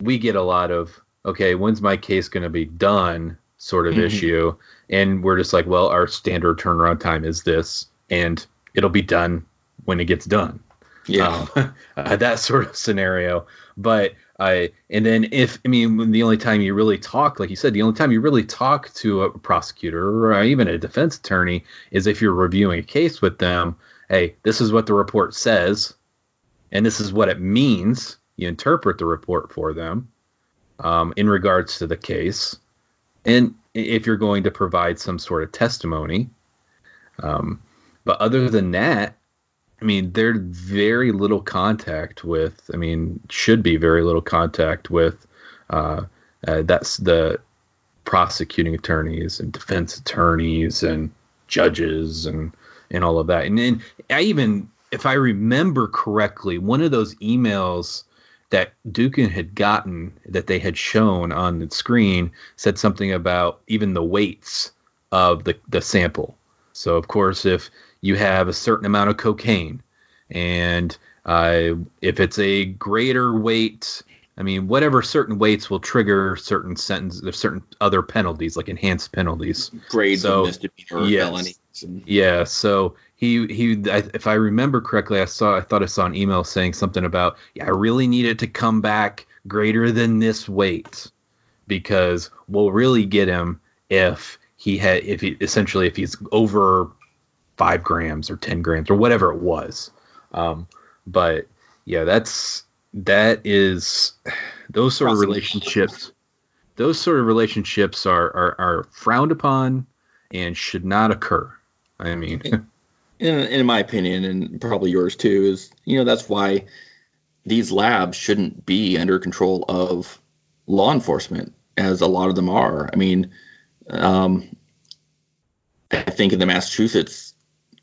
A: we get a lot of okay when's my case going to be done sort of mm-hmm. issue? And we're just like well our standard turnaround time is this and it'll be done when it gets done
B: yeah
A: um, uh, that sort of scenario but I and then if I mean the only time you really talk, like you said, the only time you really talk to a prosecutor or even a defense attorney is if you're reviewing a case with them. Hey, this is what the report says, and this is what it means. You interpret the report for them um, in regards to the case, and if you're going to provide some sort of testimony. Um, but other than that, I mean, there's very little contact with. I mean, should be very little contact with. Uh, uh, that's the prosecuting attorneys and defense attorneys and judges and and all of that. And then I even, if I remember correctly, one of those emails that Dookhan had gotten that they had shown on the screen said something about even the weights of the the sample. So of course, if you have a certain amount of cocaine. And uh, if it's a greater weight, I mean, whatever certain weights will trigger certain sentence, there's certain other penalties, like enhanced penalties.
B: Grades so, of misdemeanor
A: yes, felonies. And... Yeah. So he he, I, if I remember correctly, I saw I thought I saw an email saying something about, yeah, I really need it to come back greater than this weight because we'll really get him if he had if he essentially if he's over five grams or 10 grams or whatever it was. Um, but yeah, that's, that is, those sort of relationships, those sort of relationships are, are, are frowned upon and should not occur. I mean,
B: in, in my opinion, and probably yours too, is, you know, that's why these labs shouldn't be under control of law enforcement as a lot of them are. I mean, um, I think in the Massachusetts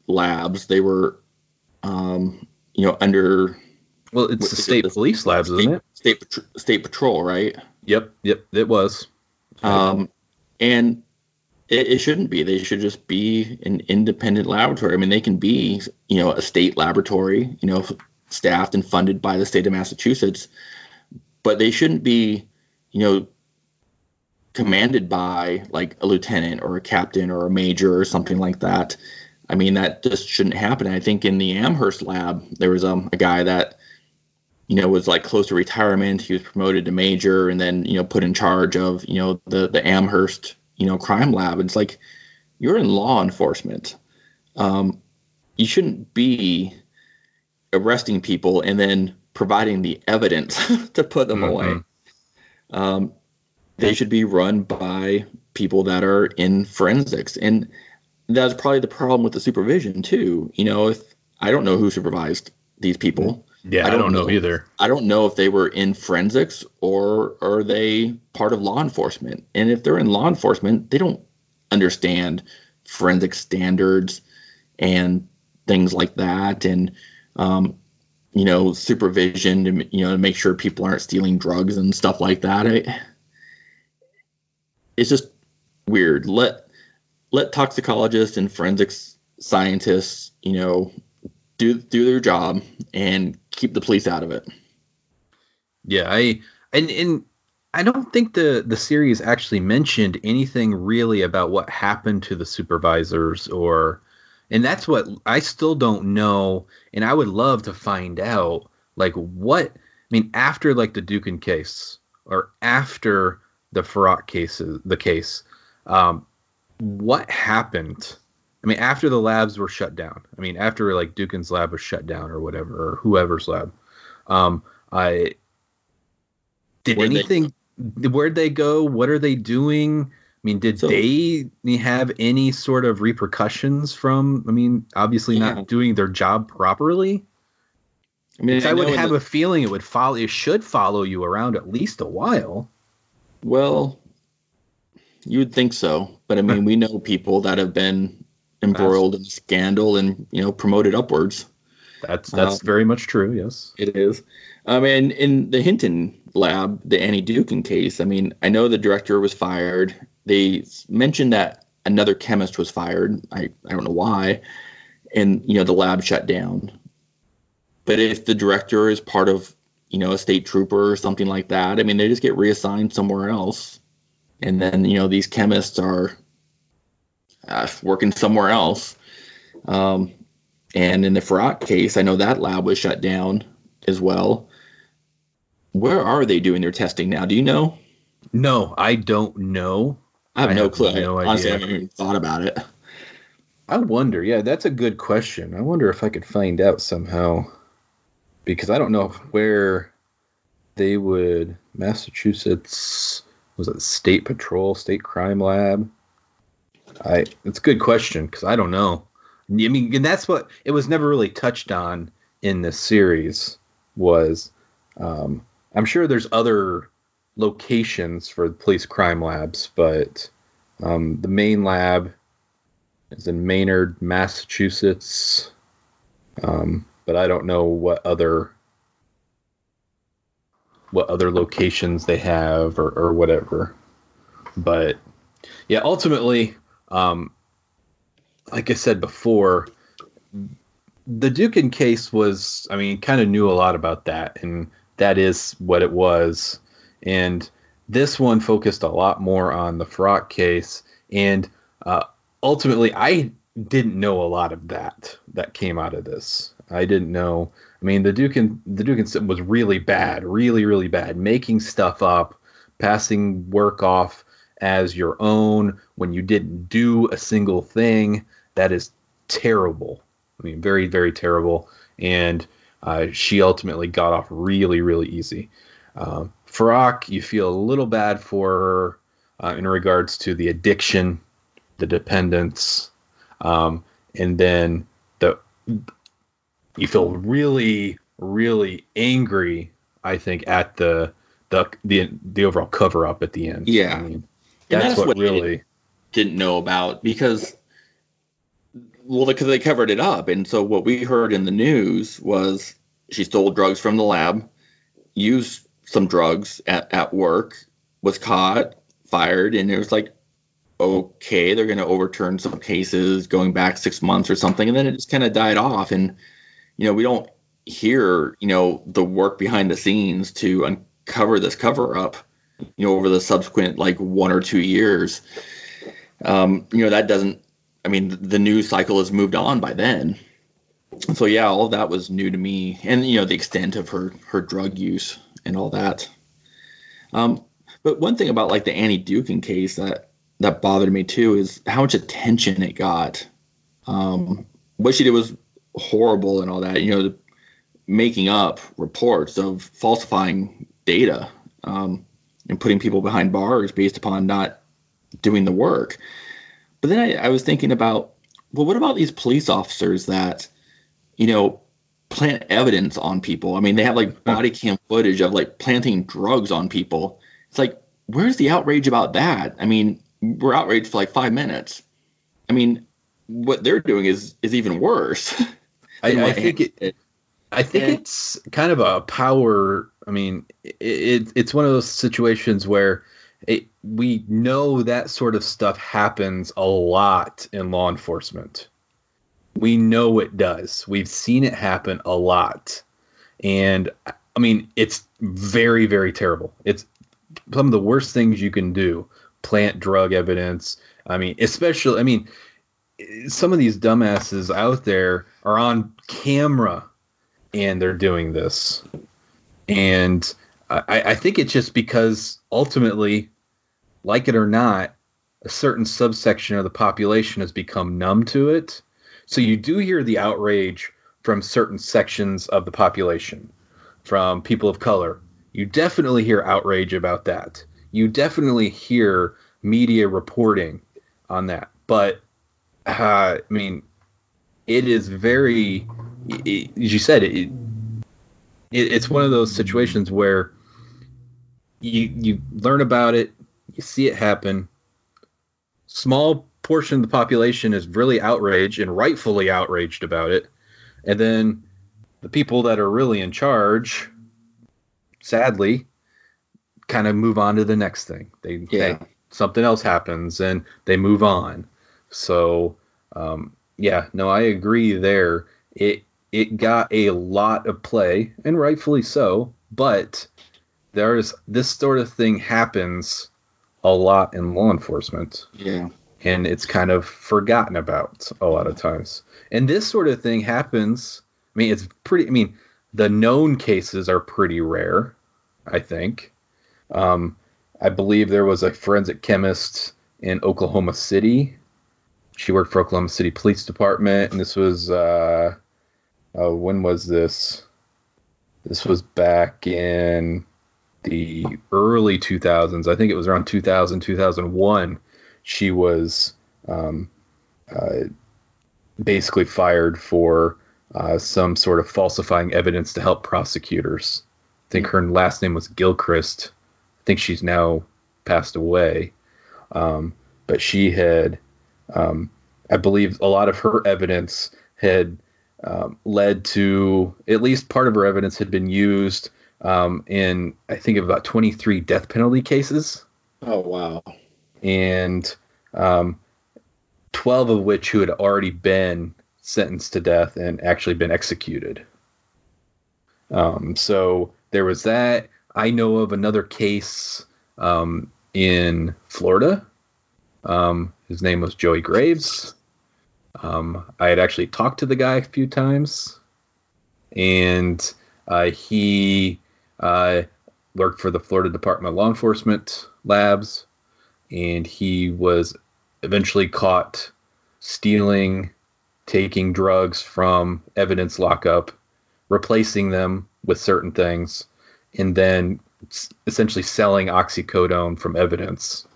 B: labs. They were, um, you know, under.
A: Well, it's the state it, police labs,
B: state,
A: isn't it?
B: State state patrol, right?
A: Yep, yep, it was.
B: Um, and it, it, shouldn't be. They should just be an independent laboratory. I mean, they can be, you know, a state laboratory, you know, staffed and funded by the state of Massachusetts, but they shouldn't be, you know, commanded by like a lieutenant or a captain or a major or something like that. I mean, that just shouldn't happen. I think in the Amherst lab, there was um, a guy that, you know, was like close to retirement. He was promoted to major and then, you know, put in charge of, you know, the, the Amherst, you know, crime lab. And it's like, you're in law enforcement. Um, you shouldn't be arresting people and then providing the evidence to put them mm-hmm. away. Um, they should be run by people that are in forensics. And that's probably the problem with the supervision too. You know, if I don't know who supervised these people.
A: Yeah, I don't, I don't know, know, either.
B: I don't know if they were in forensics or are they part of law enforcement. And if they're in law enforcement, they don't understand forensic standards and things like that, and um, you know, supervision to you know to make sure people aren't stealing drugs and stuff like that. I, it's just weird. Let let toxicologists and forensics scientists, you know, do do their job and keep the police out of it.
A: Yeah, I and and I don't think the the series actually mentioned anything really about what happened to the supervisors or and that's what I still don't know and I would love to find out like what I mean after like the Dookhan case or after the Farak cases the case um, what happened? I mean after the labs were shut down. I mean after like Dookhan's lab was shut down or whatever or whoever's lab. Um, I did
B: Where'd they
A: anything where'd they go? What are they doing? I mean did
B: So-
A: they have any sort of repercussions from i mean obviously
B: Yeah.
A: not doing their job properly?
B: I mean,
A: i,
B: know
A: would have
B: the-
A: a feeling it would follow it should follow you around at least a while.
B: Well, you would think so, but I mean, we know people that have been embroiled in scandal and you know promoted upwards.
A: that's that's
B: Um,
A: very much true yes
B: It is. I mean, in the Hinton lab, the Annie Dookhan case, I mean, I know the director was fired. They mentioned that another chemist was fired. I, I don't know why. And, you know, the lab shut down. But if the director is part of, you know, a state trooper or something like that, I mean, they just get reassigned somewhere else. And then, you know, these chemists are uh, working somewhere else. Um, and in the Farak case, I know that lab was shut down as well. Where are they doing their testing now? Do you know?
A: no i don't know
B: I have
A: I
B: no
A: have
B: clue.
A: no
B: I honestly
A: idea.
B: haven't even thought about it.
A: i wonder yeah that's a good question i wonder if i could find out somehow because i don't know where they would massachusetts was it state patrol state crime lab? I it's a good question because i don't know. I mean and that's what it was never really touched on in this series was um, i'm sure there's other locations for police crime labs but um, the main lab is in maynard massachusetts. Um, but i don't know what other what other locations they have or, or whatever. But yeah, ultimately, um, like I said before, the Dookhan case was, I mean, kind of knew a lot about that, and that is what it was. And this one focused a lot more on the Farak case, and uh, ultimately, I didn't know a lot of that that came out of this. I didn't know. I mean, the Dookhan the Dookhan was really bad, really really bad, making stuff up, passing work off as your own when you didn't do a single thing. That is terrible. I mean, very very terrible. And uh, she ultimately got off really really easy. Um, Farak, you feel a little bad for her uh, in regards to the addiction, the dependence, um, and then the you feel really really angry i think at the the the, the overall cover up at the end
B: Yeah.
A: I mean,
B: And
A: that's,
B: that's
A: what,
B: what
A: really
B: Didn't know about because, well, because they covered it up. And so what we heard in the news was she stole drugs from the lab, used some drugs at, at work, was caught, fired, and it was like, okay, they're going to overturn some cases going back six months or something. And then it just kind of died off. And, you know, we don't hear, you know, the work behind the scenes to uncover this cover up, you know, over the subsequent like one or two years. Um, you know, that doesn't, I mean, the news cycle has moved on by then. So yeah, all of that was new to me, and you know the extent of her her drug use and all that. Um, but one thing about like the Annie Dookhan case that that bothered me too is how much attention it got. Um, what she did was horrible and all that. You know, the, making up reports of falsifying data um, and putting people behind bars based upon not doing the work. But then I, I was thinking about, well, what about these police officers that, you know, plant evidence on people? I mean, they have like body cam footage of like planting drugs on people. It's like, where's the outrage about that? I mean, we're outraged for like five minutes. I mean, what they're doing is is even worse.
A: I, I think it,
B: did.
A: I think
B: Yeah.
A: it's kind of a power. I mean, it, it it's one of those situations where it, we know that sort of stuff happens a lot in law enforcement. We know it does. We've seen it happen a lot, and I mean, it's very very terrible. It's some of the worst things you can do. Plant drug evidence. I mean, especially, I mean, some of these dumbasses out there are on camera and they're doing this. And I, I think it's just because ultimately, like it or not, a certain subsection of the population has become numb to it. So you do hear the outrage from certain sections of the population, from people of color. You definitely hear outrage about that. You definitely hear media reporting on that. But uh, I mean, it is very, it, as you said, it, it, it's one of those situations where you you learn about it, you see it happen. Small portion of the population is really outraged and rightfully outraged about it, and then the people that are really in charge, sadly, kind of move on to the next thing. They, yeah. they something else happens and they move on. So um, yeah, no, I agree there. It it got a lot of play and rightfully so, but there's this sort of thing happens a lot in law enforcement.
B: Yeah.
A: And it's kind of forgotten about a lot of times. And this sort of thing happens. I mean, it's pretty. I mean, the known cases are pretty rare. I think. Um, I believe there was a forensic chemist in Oklahoma City. She worked for Oklahoma City Police Department, and this was uh, uh, when was this? This was back in the early 2000s. I think it was around 2000, 2001. She was um, uh, basically fired for uh, some sort of falsifying evidence to help prosecutors. I think her last name was Gilchrist. I think she's now passed away. Um, but she had, um, I believe, a lot of her evidence had um, led to at least part of her evidence had been used um, in I think of about 23 death penalty cases.
B: Oh wow!
A: And um, 12 of which who had already been sentenced to death and actually been executed. Um, so there was that. I know of another case um, in Florida. Um, his name was Joey Graves. Um, I had actually talked to the guy a few times, and uh, he uh, worked for the Florida Department of Law Enforcement labs, and he was eventually caught stealing, taking drugs from evidence lockup, replacing them with certain things, and then essentially selling oxycodone from evidence.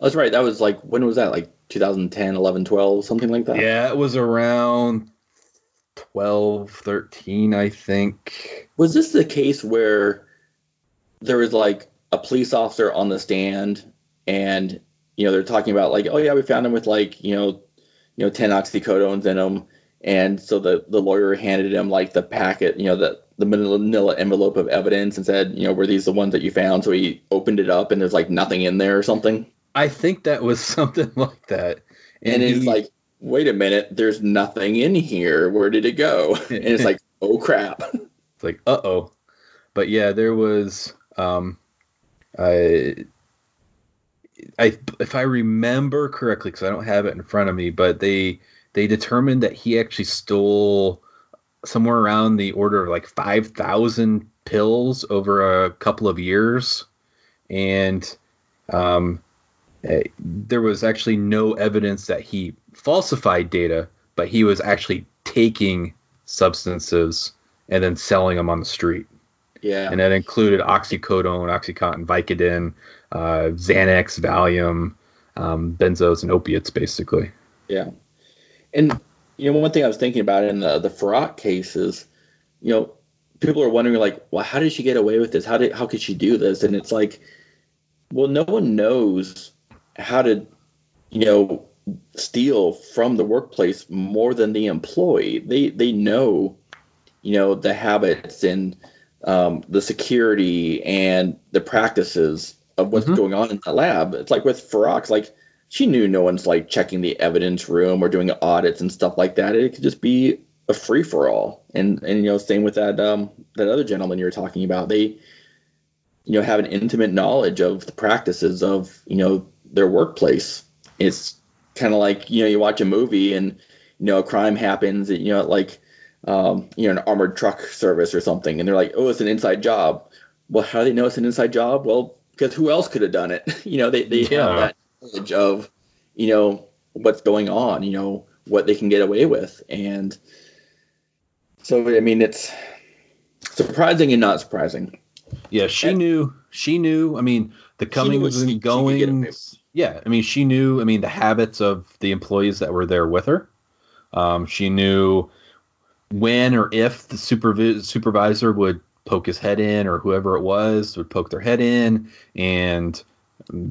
B: That's right. That was like when was that? Like 2010, 11, 12, something like that.
A: Yeah, it was around 12, 13, I think.
B: Was this the case where there was like a police officer on the stand and you know they're talking about like oh yeah we found him with like you know you know 10 oxycodones in him and so the the lawyer handed him like the packet you know the the manila envelope of evidence and said you know were these the ones that you found so he opened it up and there's like nothing in there or something
A: I think that was something like that.
B: And, and it's like, wait a minute, there's nothing in here. Where did it go? And it's like, oh crap.
A: It's like, uh oh. But yeah, there was um I I if I remember correctly, because I don't have it in front of me, but they they determined that he actually stole somewhere around the order of like five thousand pills over a couple of years, and um, uh, there was actually no evidence that he falsified data, but he was actually taking substances and then selling them on the street.
B: Yeah.
A: And that included oxycodone, oxycontin, Vicodin, uh, Xanax, Valium, um, benzos, and opiates, basically.
B: Yeah. And, you know, one thing I was thinking about in the, the Farak cases, you know, people are wondering, like, well, how did she get away with this? How did, how could she do this? And it's like, well, no one knows how to, you know, steal from the workplace more than the employee. They they know, you know, the habits and um, the security and the practices of what's mm-hmm. going on in the lab. It's like with Farak, like she knew no one's like checking the evidence room or doing audits and stuff like that. It could just be a free for all. And and you know, same with that um that other gentleman you were talking about. They you know, have an intimate knowledge of the practices of, you know, their workplace. It's kind of like, you know, you watch a movie and, you know, a crime happens, and you know, like, um, you know, an armored truck service or something, and they're like, oh, it's an inside job. Well, how do they know it's an inside job? Well, because who else could have done it? you know, they, they yeah. have that knowledge of, you know, what's going on, you know, what they can get away with. And so, I mean, it's surprising and not surprising.
A: Yeah, she and, knew. She knew. I mean, the comings and goings. Yeah, I mean, she knew. I mean, the habits of the employees that were there with her. Um, she knew when or if the supervi- supervisor would poke his head in, or whoever it was would poke their head in, and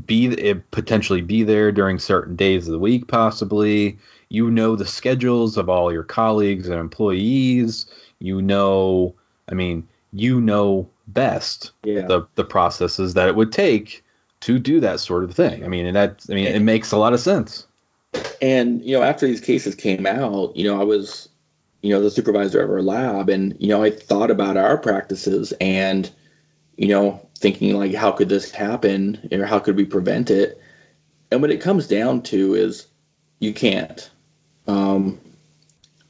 A: be potentially be there during certain days of the week, possibly. You know the schedules of all your colleagues and employees. You know, I mean, you know best yeah. the the processes that it would take to do that sort of thing. I mean, and that I mean, it makes a lot of sense.
B: And you know, after these cases came out, you know, I was, you know, the supervisor of our lab, and you know, I thought about our practices and, you know, thinking like, how could this happen, or how could we prevent it? And what it comes down to is, you can't. Um,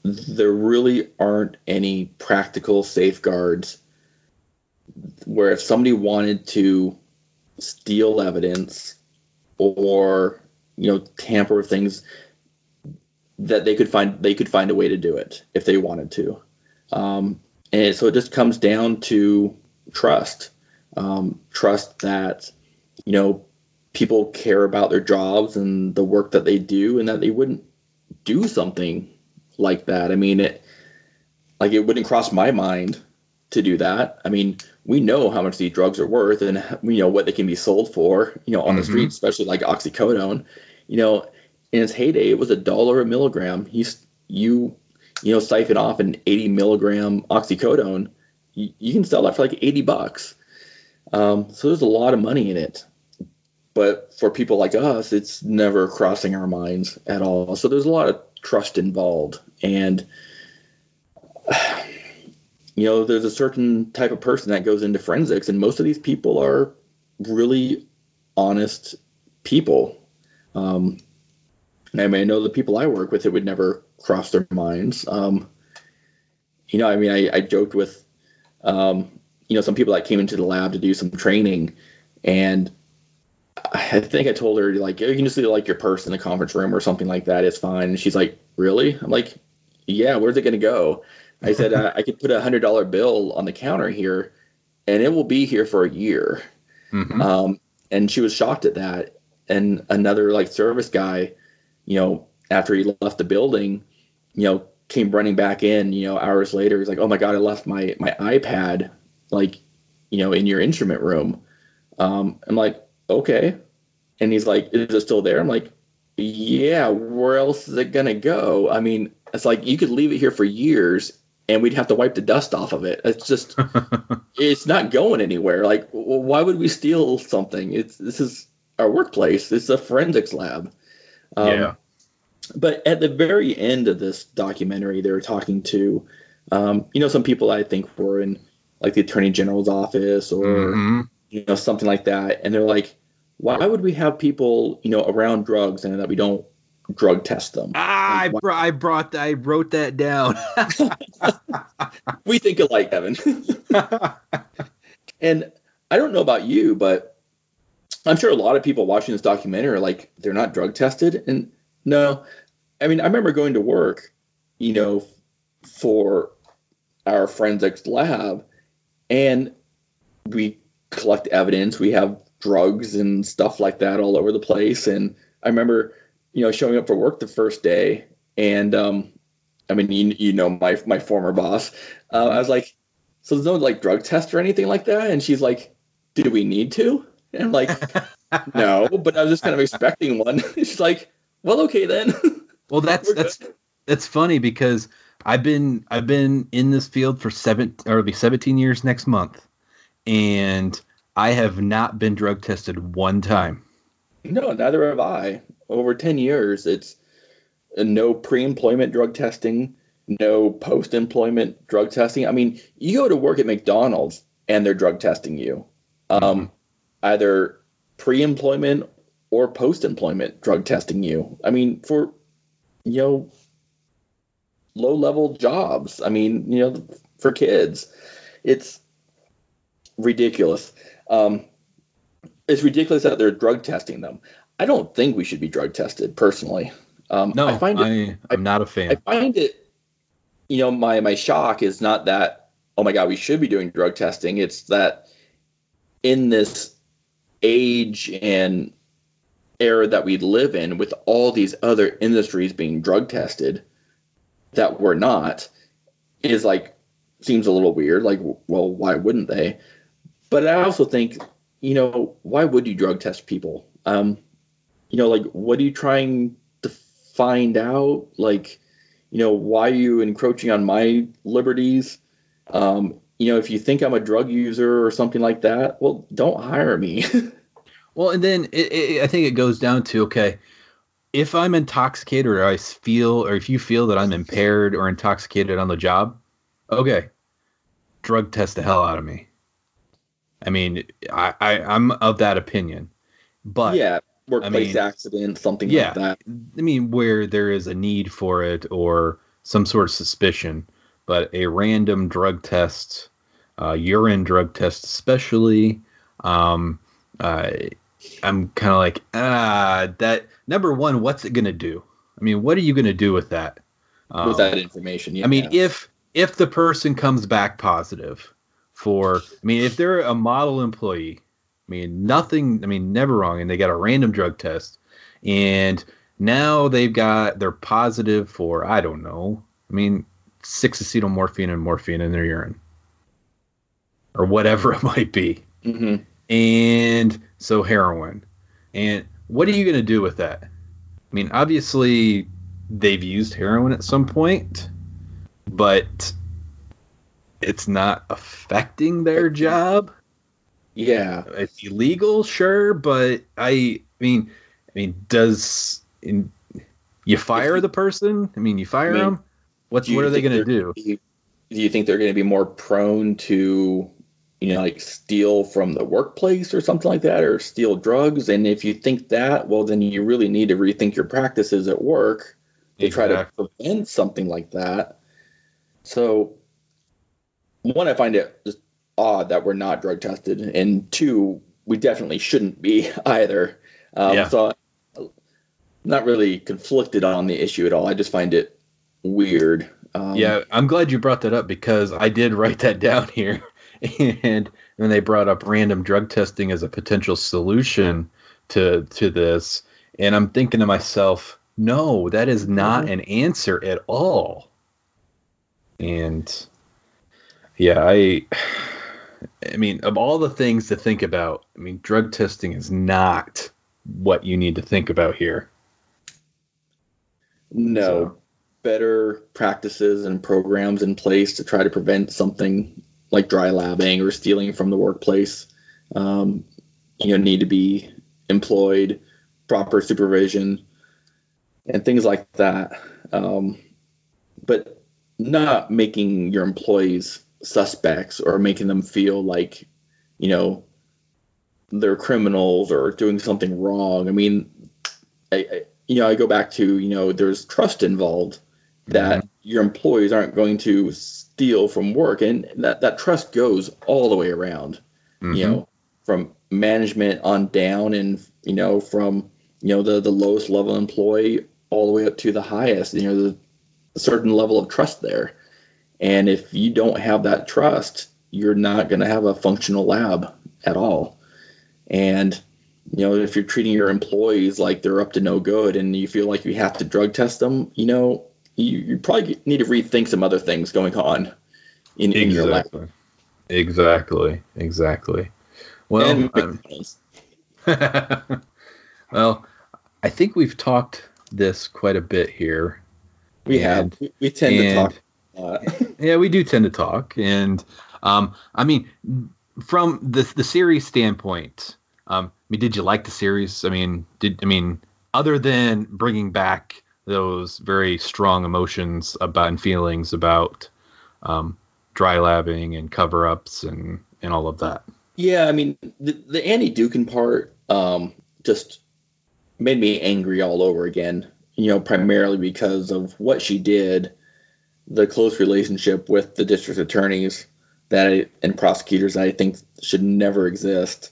B: there really aren't any practical safeguards where if somebody wanted to steal evidence or you know tamper with things that they could find they could find a way to do it if they wanted to. Um, and so it just comes down to trust. Um, trust that you know people care about their jobs and the work that they do and that they wouldn't do something like that. I mean it like it wouldn't cross my mind to do that. I mean we know how much these drugs are worth and we know what they can be sold for, you know, on mm-hmm. the street, especially like oxycodone. You know, in its heyday, it was a dollar a milligram. You, you, you know, siphon off an 80 milligram oxycodone, you, you can sell that for like 80 bucks. Um, so there's a lot of money in it. But for people like us, it's never crossing our minds at all. So there's a lot of trust involved. And you know, there's a certain type of person that goes into forensics, and most of these people are really honest people. Um, I mean, I know the people I work with, it would never cross their minds. Um, you know, I mean, I, I joked with, um, you know, some people that came into the lab to do some training, and I think I told her like, you can just do like your purse in the conference room or something like that. It's fine. And she's like, really? I'm like, yeah. Where's it gonna go? I said uh, I could put a hundred dollar bill on the counter here, and it will be here for a year. Mm-hmm. Um, and she was shocked at that. And another like service guy, you know, after he left the building, you know, came running back in. You know, hours later, he's like, "Oh my god, I left my my iPad like, you know, in your instrument room." Um, I'm like, "Okay," and he's like, "Is it still there?" I'm like, "Yeah. Where else is it gonna go?" I mean, it's like you could leave it here for years and we'd have to wipe the dust off of it. It's just, it's not going anywhere. Like, why would we steal something? It's this is our workplace. It's a forensics lab. Um, yeah. But at the very end of this documentary, they were talking to, um, you know, some people I think were in like the attorney general's office or mm-hmm. you know something like that, and they're like, why would we have people you know around drugs and that we don't drug test them.
A: Ah, I, br- I brought I wrote that down.
B: we think alike, Evan. and I don't know about you, but I'm sure a lot of people watching this documentary are like they're not drug tested. And no, I mean I remember going to work, you know, for our forensics lab, and we collect evidence. We have drugs and stuff like that all over the place. And I remember you know, showing up for work the first day, and um, I mean, you, you know, my my former boss, uh, I was like, so there's no like drug test or anything like that, and she's like, do we need to? And I'm like, no, but I was just kind of expecting one. she's like, well, okay then.
A: well, that's that's that's funny because I've been I've been in this field for seven or be 17 years next month, and I have not been drug tested one time.
B: No, neither have I over 10 years, it's no pre-employment drug testing, no post-employment drug testing. I mean, you go to work at McDonald's and they're drug testing you. um, either pre-employment or post-employment drug testing you. I mean, for you know, low-level jobs. I mean, you know, for kids, it's ridiculous. Um, it's ridiculous that they're drug testing them. I don't think we should be drug tested personally. Um,
A: no, I find it, I, am not a fan.
B: I find it, you know, my my shock is not that oh my god we should be doing drug testing. It's that in this age and era that we live in, with all these other industries being drug tested, that we're not, is like seems a little weird. Like, well, why wouldn't they? But I also think, you know, why would you drug test people? Um, you know, like, what are you trying to find out? Like, you know, why are you encroaching on my liberties? Um, you know, if you think I'm a drug user or something like that, well, don't hire me.
A: well, and then it, it, I think it goes down to okay, if I'm intoxicated or I feel, or if you feel that I'm impaired or intoxicated on the job, okay, drug test the hell out of me. I mean, I, I I'm of that opinion, but
B: yeah, workplace I mean, accident, something yeah, like that. I
A: mean, where there is a need for it or some sort of suspicion, but a random drug test, uh, urine drug test, especially, um, uh, I'm kind of like, ah, that number one, what's it gonna do? I mean, what are you gonna do with that?
B: Um, with that information, yeah.
A: I mean, if if the person comes back positive for, I mean, if they're a model employee, I mean, nothing, I mean, never wrong, and they got a random drug test, and now they've got they're positive for I don't know, I mean, six acetylmorphine and morphine in their urine, or whatever it might be.
B: Mm-hmm.
A: And so heroin. And what are you going to do with that? I mean, obviously they've used heroin at some point, but it's not affecting their job.
B: Yeah,
A: it's illegal, sure, but I, mean, I mean, does in, you fire the person? I mean, you fire I mean, them. What's what are they going to do?
B: do you think they're going to be more prone to you know, like steal from the workplace or something like that, or steal drugs. And if you think that, well, then you really need to rethink your practices at work to exactly. try to prevent something like that. So, one, I find it just odd that we're not drug tested, and two, we definitely shouldn't be either. Um, yeah. So, I'm not really conflicted on the issue at all. I just find it weird.
A: Um, yeah, I'm glad you brought that up because I did write that down here. and when they brought up random drug testing as a potential solution to to this, and I'm thinking to myself, no, that is not mm-hmm. an answer at all. And yeah, I I mean, of all the things to think about, I mean, drug testing is not what you need to think about here.
B: No. So. Better practices and programs in place to try to prevent something like dry labbing or stealing from the workplace, um, you know, need to be employed, proper supervision, and things like that. Um, but not making your employees suspects or making them feel like, you know, they're criminals or doing something wrong. I mean, I, I, you know, I go back to, you know, there's trust involved that mm-hmm. your employees aren't going to steal from work and that, that trust goes all the way around mm-hmm. you know from management on down and you know from you know the the lowest level employee all the way up to the highest you know the certain level of trust there and if you don't have that trust you're not going to have a functional lab at all and you know if you're treating your employees like they're up to no good and you feel like you have to drug test them you know you, you probably need to rethink some other things going on in, in your life.
A: Exactly. Exactly. Well, um, well, I think we've talked this quite a bit here.
B: We and, have. We, tend and, to talk.
A: yeah, we do tend to talk, and um, I mean, from the the series standpoint, um, I mean, did you like the series? I mean, did I mean other than bringing back those very strong emotions about and feelings about um, dry labbing and cover ups and and all of that.
B: Yeah, I mean the, the Annie Dookhan part um, just made me angry all over again. You know, primarily because of what she did, the close relationship with the district attorneys that I, and prosecutors I think should never exist,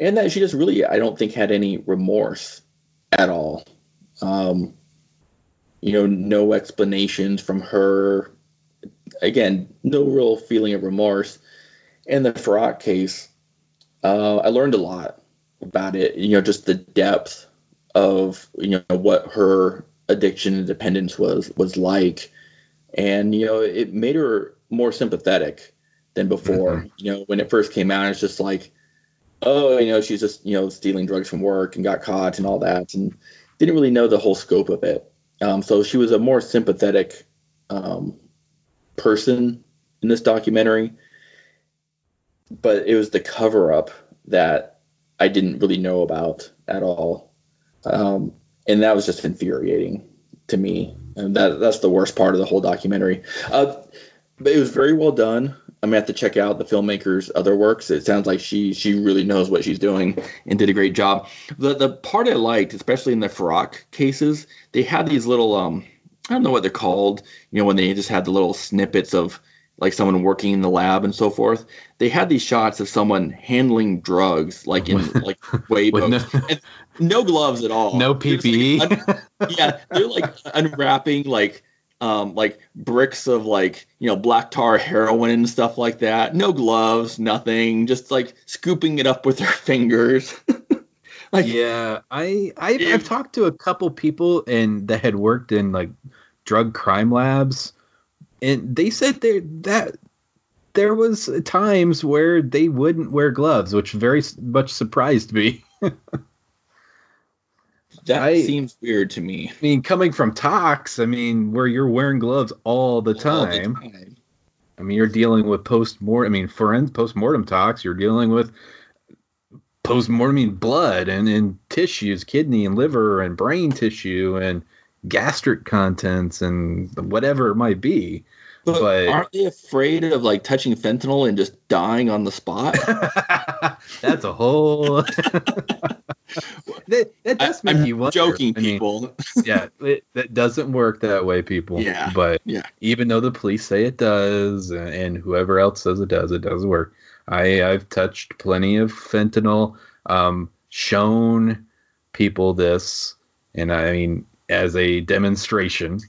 B: and that she just really I don't think had any remorse at all. Um, you know, no explanations from her. Again, no real feeling of remorse. And the Farak case, uh, I learned a lot about it. You know, just the depth of you know what her addiction and dependence was was like, and you know it made her more sympathetic than before. Mm-hmm. You know, when it first came out, it's just like, oh, you know, she's just you know stealing drugs from work and got caught and all that, and didn't really know the whole scope of it. Um, so she was a more sympathetic um, person in this documentary, but it was the cover up that I didn't really know about at all, um, and that was just infuriating to me. And that that's the worst part of the whole documentary. Uh, but it was very well done. I'm gonna have to check out the filmmaker's other works. It sounds like she she really knows what she's doing and did a great job. The the part I liked, especially in the Farak cases, they had these little um I don't know what they're called. You know, when they just had the little snippets of like someone working in the lab and so forth. They had these shots of someone handling drugs, like in like way no, no, gloves at all.
A: No PPE.
B: Like, un- yeah, they're like unwrapping like um, like bricks of like you know black tar heroin and stuff like that. No gloves, nothing. Just like scooping it up with their fingers.
A: like yeah, I I've, I've, talked to a couple people and that had worked in like drug crime labs, and they said there that there was times where they wouldn't wear gloves, which very much surprised me.
B: that I, seems weird to me.
A: I mean, coming from Tox, I mean, where you're wearing gloves all the time. All the time. I mean, you're dealing with post mortem. I mean, forensic post mortem tox. You're dealing with post mortem blood and, and tissues, kidney and liver and brain tissue and gastric contents and whatever it might be.
B: But, but, aren't they afraid of like touching fentanyl and just dying on the spot?
A: That's a whole. that, that does make
B: I'm
A: you wonder.
B: Joking, people.
A: mean, yeah, it, that doesn't work that way, people.
B: Yeah.
A: But
B: yeah.
A: even though the police say it does, and whoever else says it does, it does work. I I've touched plenty of fentanyl. Um, shown people this, and I mean as a demonstration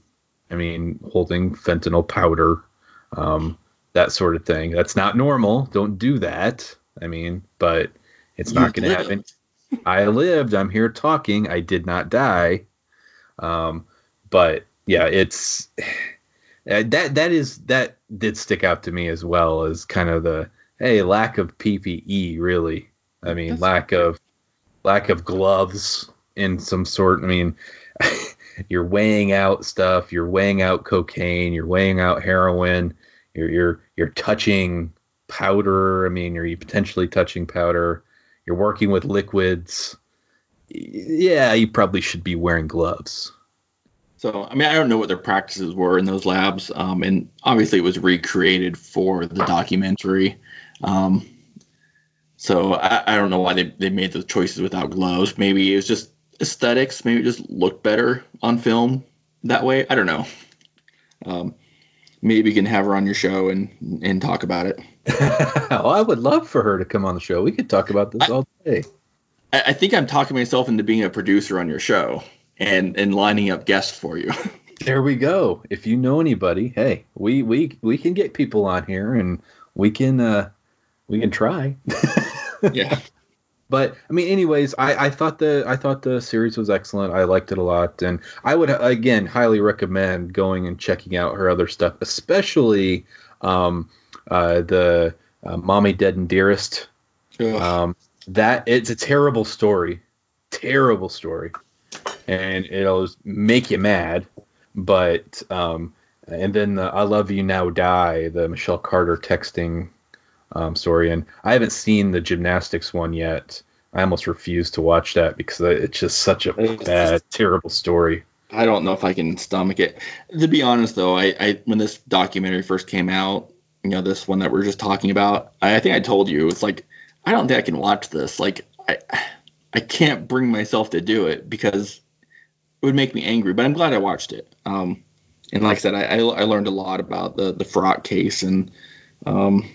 A: I mean, holding fentanyl powder, um, that sort of thing. That's not normal. Don't do that. I mean, but it's you not going to happen. I lived. I'm here talking. I did not die. Um, but yeah, it's that that is that did stick out to me as well as kind of the hey lack of PPE really. I mean, That's lack of lack of gloves in some sort. I mean. you're weighing out stuff, you're weighing out cocaine, you're weighing out heroin, you're you're you're touching powder. I mean, you're you potentially touching powder. You're working with liquids. Yeah, you probably should be wearing gloves.
B: So, I mean, I don't know what their practices were in those labs, um, and obviously it was recreated for the documentary. Um, so I, I, don't know why they, they made those choices without gloves. Maybe it was just aesthetics maybe it just look better on film that way. I don't know. Um, maybe you can have her on your show and and talk about it.
A: well, I would love for her to come on the show. We could talk about this I, all day.
B: I, I think I'm talking myself into being a producer on your show and and lining up guests for you.
A: there we go. If you know anybody, hey, we we we can get people on here and we can uh we can try.
B: yeah.
A: But I mean, anyways, I, I thought the I thought the series was excellent. I liked it a lot, and I would again highly recommend going and checking out her other stuff, especially um, uh, the uh, "Mommy Dead and Dearest." Um, that it's a terrible story, terrible story, and it'll make you mad. But um, and then the "I Love You Now Die," the Michelle Carter texting um, story. And I haven't seen the gymnastics one yet. I almost refuse to watch that because it's just such a bad, terrible story.
B: I don't know if I can stomach it. To be honest, though, I, I when this documentary first came out, you know, this one that we're just talking about, I, I think I told you it's like I don't think I can watch this. Like I I can't bring myself to do it because it would make me angry. But I'm glad I watched it. Um, and like I said, I, I, I learned a lot about the the Farak case and um,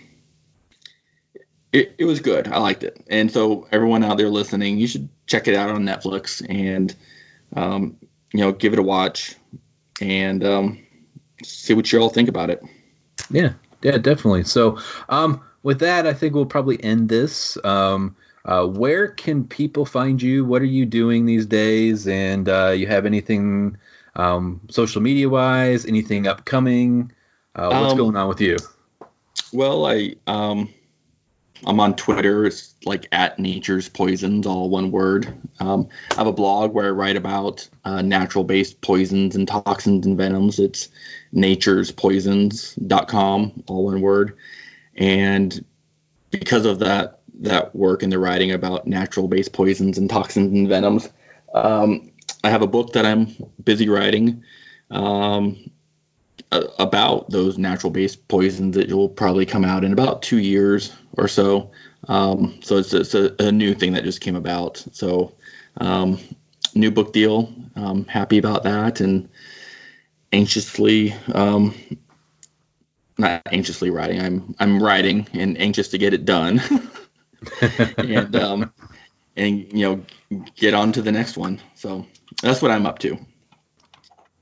B: it, it was good. I liked it. And so everyone out there listening, you should check it out on Netflix and um, you know give it a watch and um, see what you all think about it.
A: Yeah, yeah, definitely. So um, with that, I think we'll probably end this. Um, uh, where can people find you? What are you doing these days? And uh, you have anything um, social media wise? Anything upcoming? Uh, what's
B: Um,
A: going on with you?
B: Well, I um, I'm on Twitter. It's like at Nature's Poisons, all one word. Um, I have a blog where I write about uh, natural-based poisons and toxins and venoms. It's naturespoisons.com, all one word. And because of that that work and the writing about natural-based poisons and toxins and venoms, um, I have a book that I'm busy writing. Um, about those natural based poisons that will probably come out in about two years or so. Um, so it's, it's a, a new thing that just came about. So um, new book deal. Um, happy about that and anxiously, um, not anxiously writing. I'm I'm writing and anxious to get it done. and um, and you know get on to the next one. So that's what I'm up to.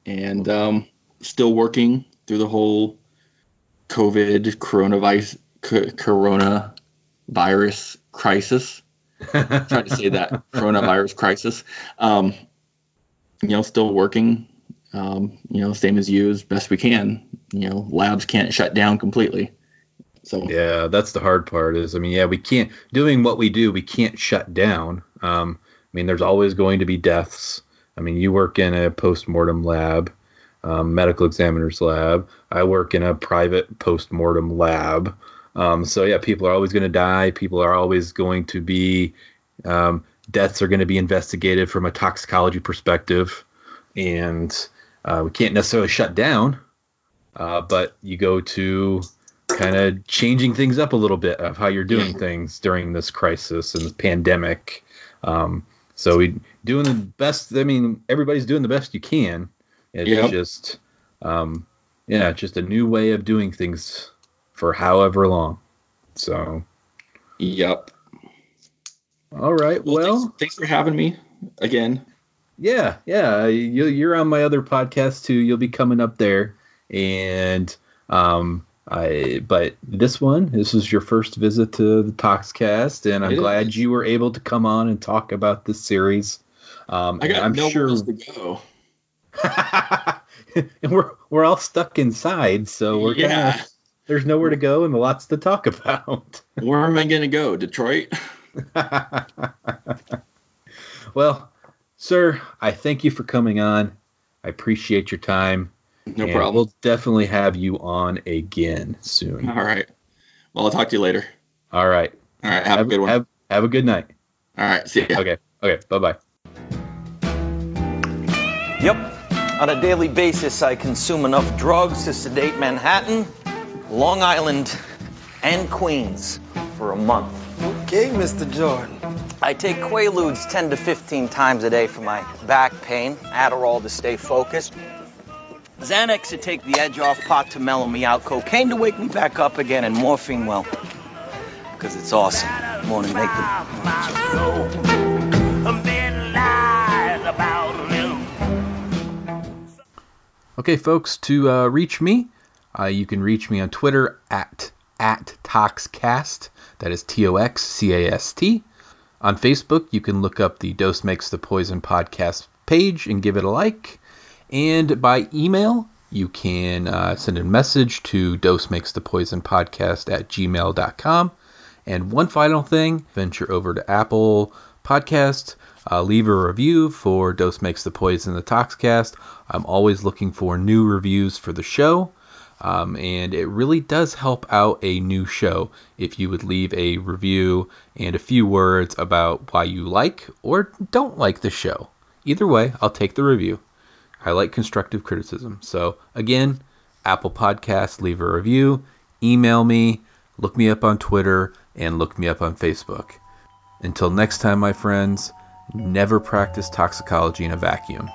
B: And um, still working through the whole COVID coronavirus c- coronavirus crisis. Try to say that coronavirus crisis. Um, you know, still working. Um, you know, same as you, as best we can. You know, labs can't shut down completely. So
A: Yeah, that's the hard part. Is I mean, yeah, we can't doing what we do. We can't shut down. Um, I mean, there's always going to be deaths. I mean, you work in a post-mortem lab, um, medical examiner's lab. I work in a private post-mortem lab. Um, so yeah, people are always going to die. People are always going to be um, deaths are going to be investigated from a toxicology perspective, and uh, we can't necessarily shut down. Uh, but you go to kind of changing things up a little bit of how you're doing things during this crisis and pandemic. Um, so we doing the best. I mean, everybody's doing the best you can. It's
B: Yep.
A: just, um, yeah, just a new way of doing things for however long. So,
B: yep.
A: all right.
B: Well,
A: Well,
B: thanks, thanks for having me again.
A: yeah, yeah. You, you're on my other podcast too. You'll be coming up there, and um, I. But this one, this is your first visit to the Toxcast, and I'm
B: It
A: glad
B: is.
A: you were able to come on and talk about this series. Um,
B: I got
A: I'm
B: nowhere
A: sure,
B: else to go.
A: and we're we're all stuck inside, so we're
B: yeah.
A: kinda, there's nowhere to go and lots to talk about.
B: Where am I gonna go? Detroit?
A: well, sir, I thank you for coming on. I appreciate your time.
B: No
A: and
B: problem.
A: We'll definitely have you on again soon.
B: All right. Well, I'll talk to you later.
A: All right.
B: All right. Have, a good one.
A: Have, have a good night.
B: All right. See ya.
A: Okay. Okay. Bye bye.
C: Yep. On a daily basis, I consume enough drugs to sedate Manhattan, Long Island, and Queens for a month.
D: Okay, Mr. Jordan.
C: I take Quaaludes 10 to 15 times a day for my back pain, Adderall to stay focused, Xanax to take the edge off, pot to mellow me out, cocaine to wake me back up again, and morphine, well, because it's awesome. Morning, make the.
A: Okay, folks, to uh, reach me, uh, you can reach me on Twitter at at Toxcast. That is T O X C A S T. On Facebook, you can look up the Dose Makes the Poison podcast page and give it a like. And by email, you can uh, send a message to Dose Makes the Poison podcast at gmail.com. And one final thing, venture over to Apple Podcast, uh, leave a review for Dose Makes the Poison the Toxcast. I'm always looking for new reviews for the show. Um, and it really does help out a new show if you would leave a review and a few words about why you like or don't like the show. Either way, I'll take the review. I like constructive criticism. So, again, Apple Podcasts, leave a review, email me, look me up on Twitter, and look me up on Facebook. Until next time, my friends, never practice toxicology in a vacuum.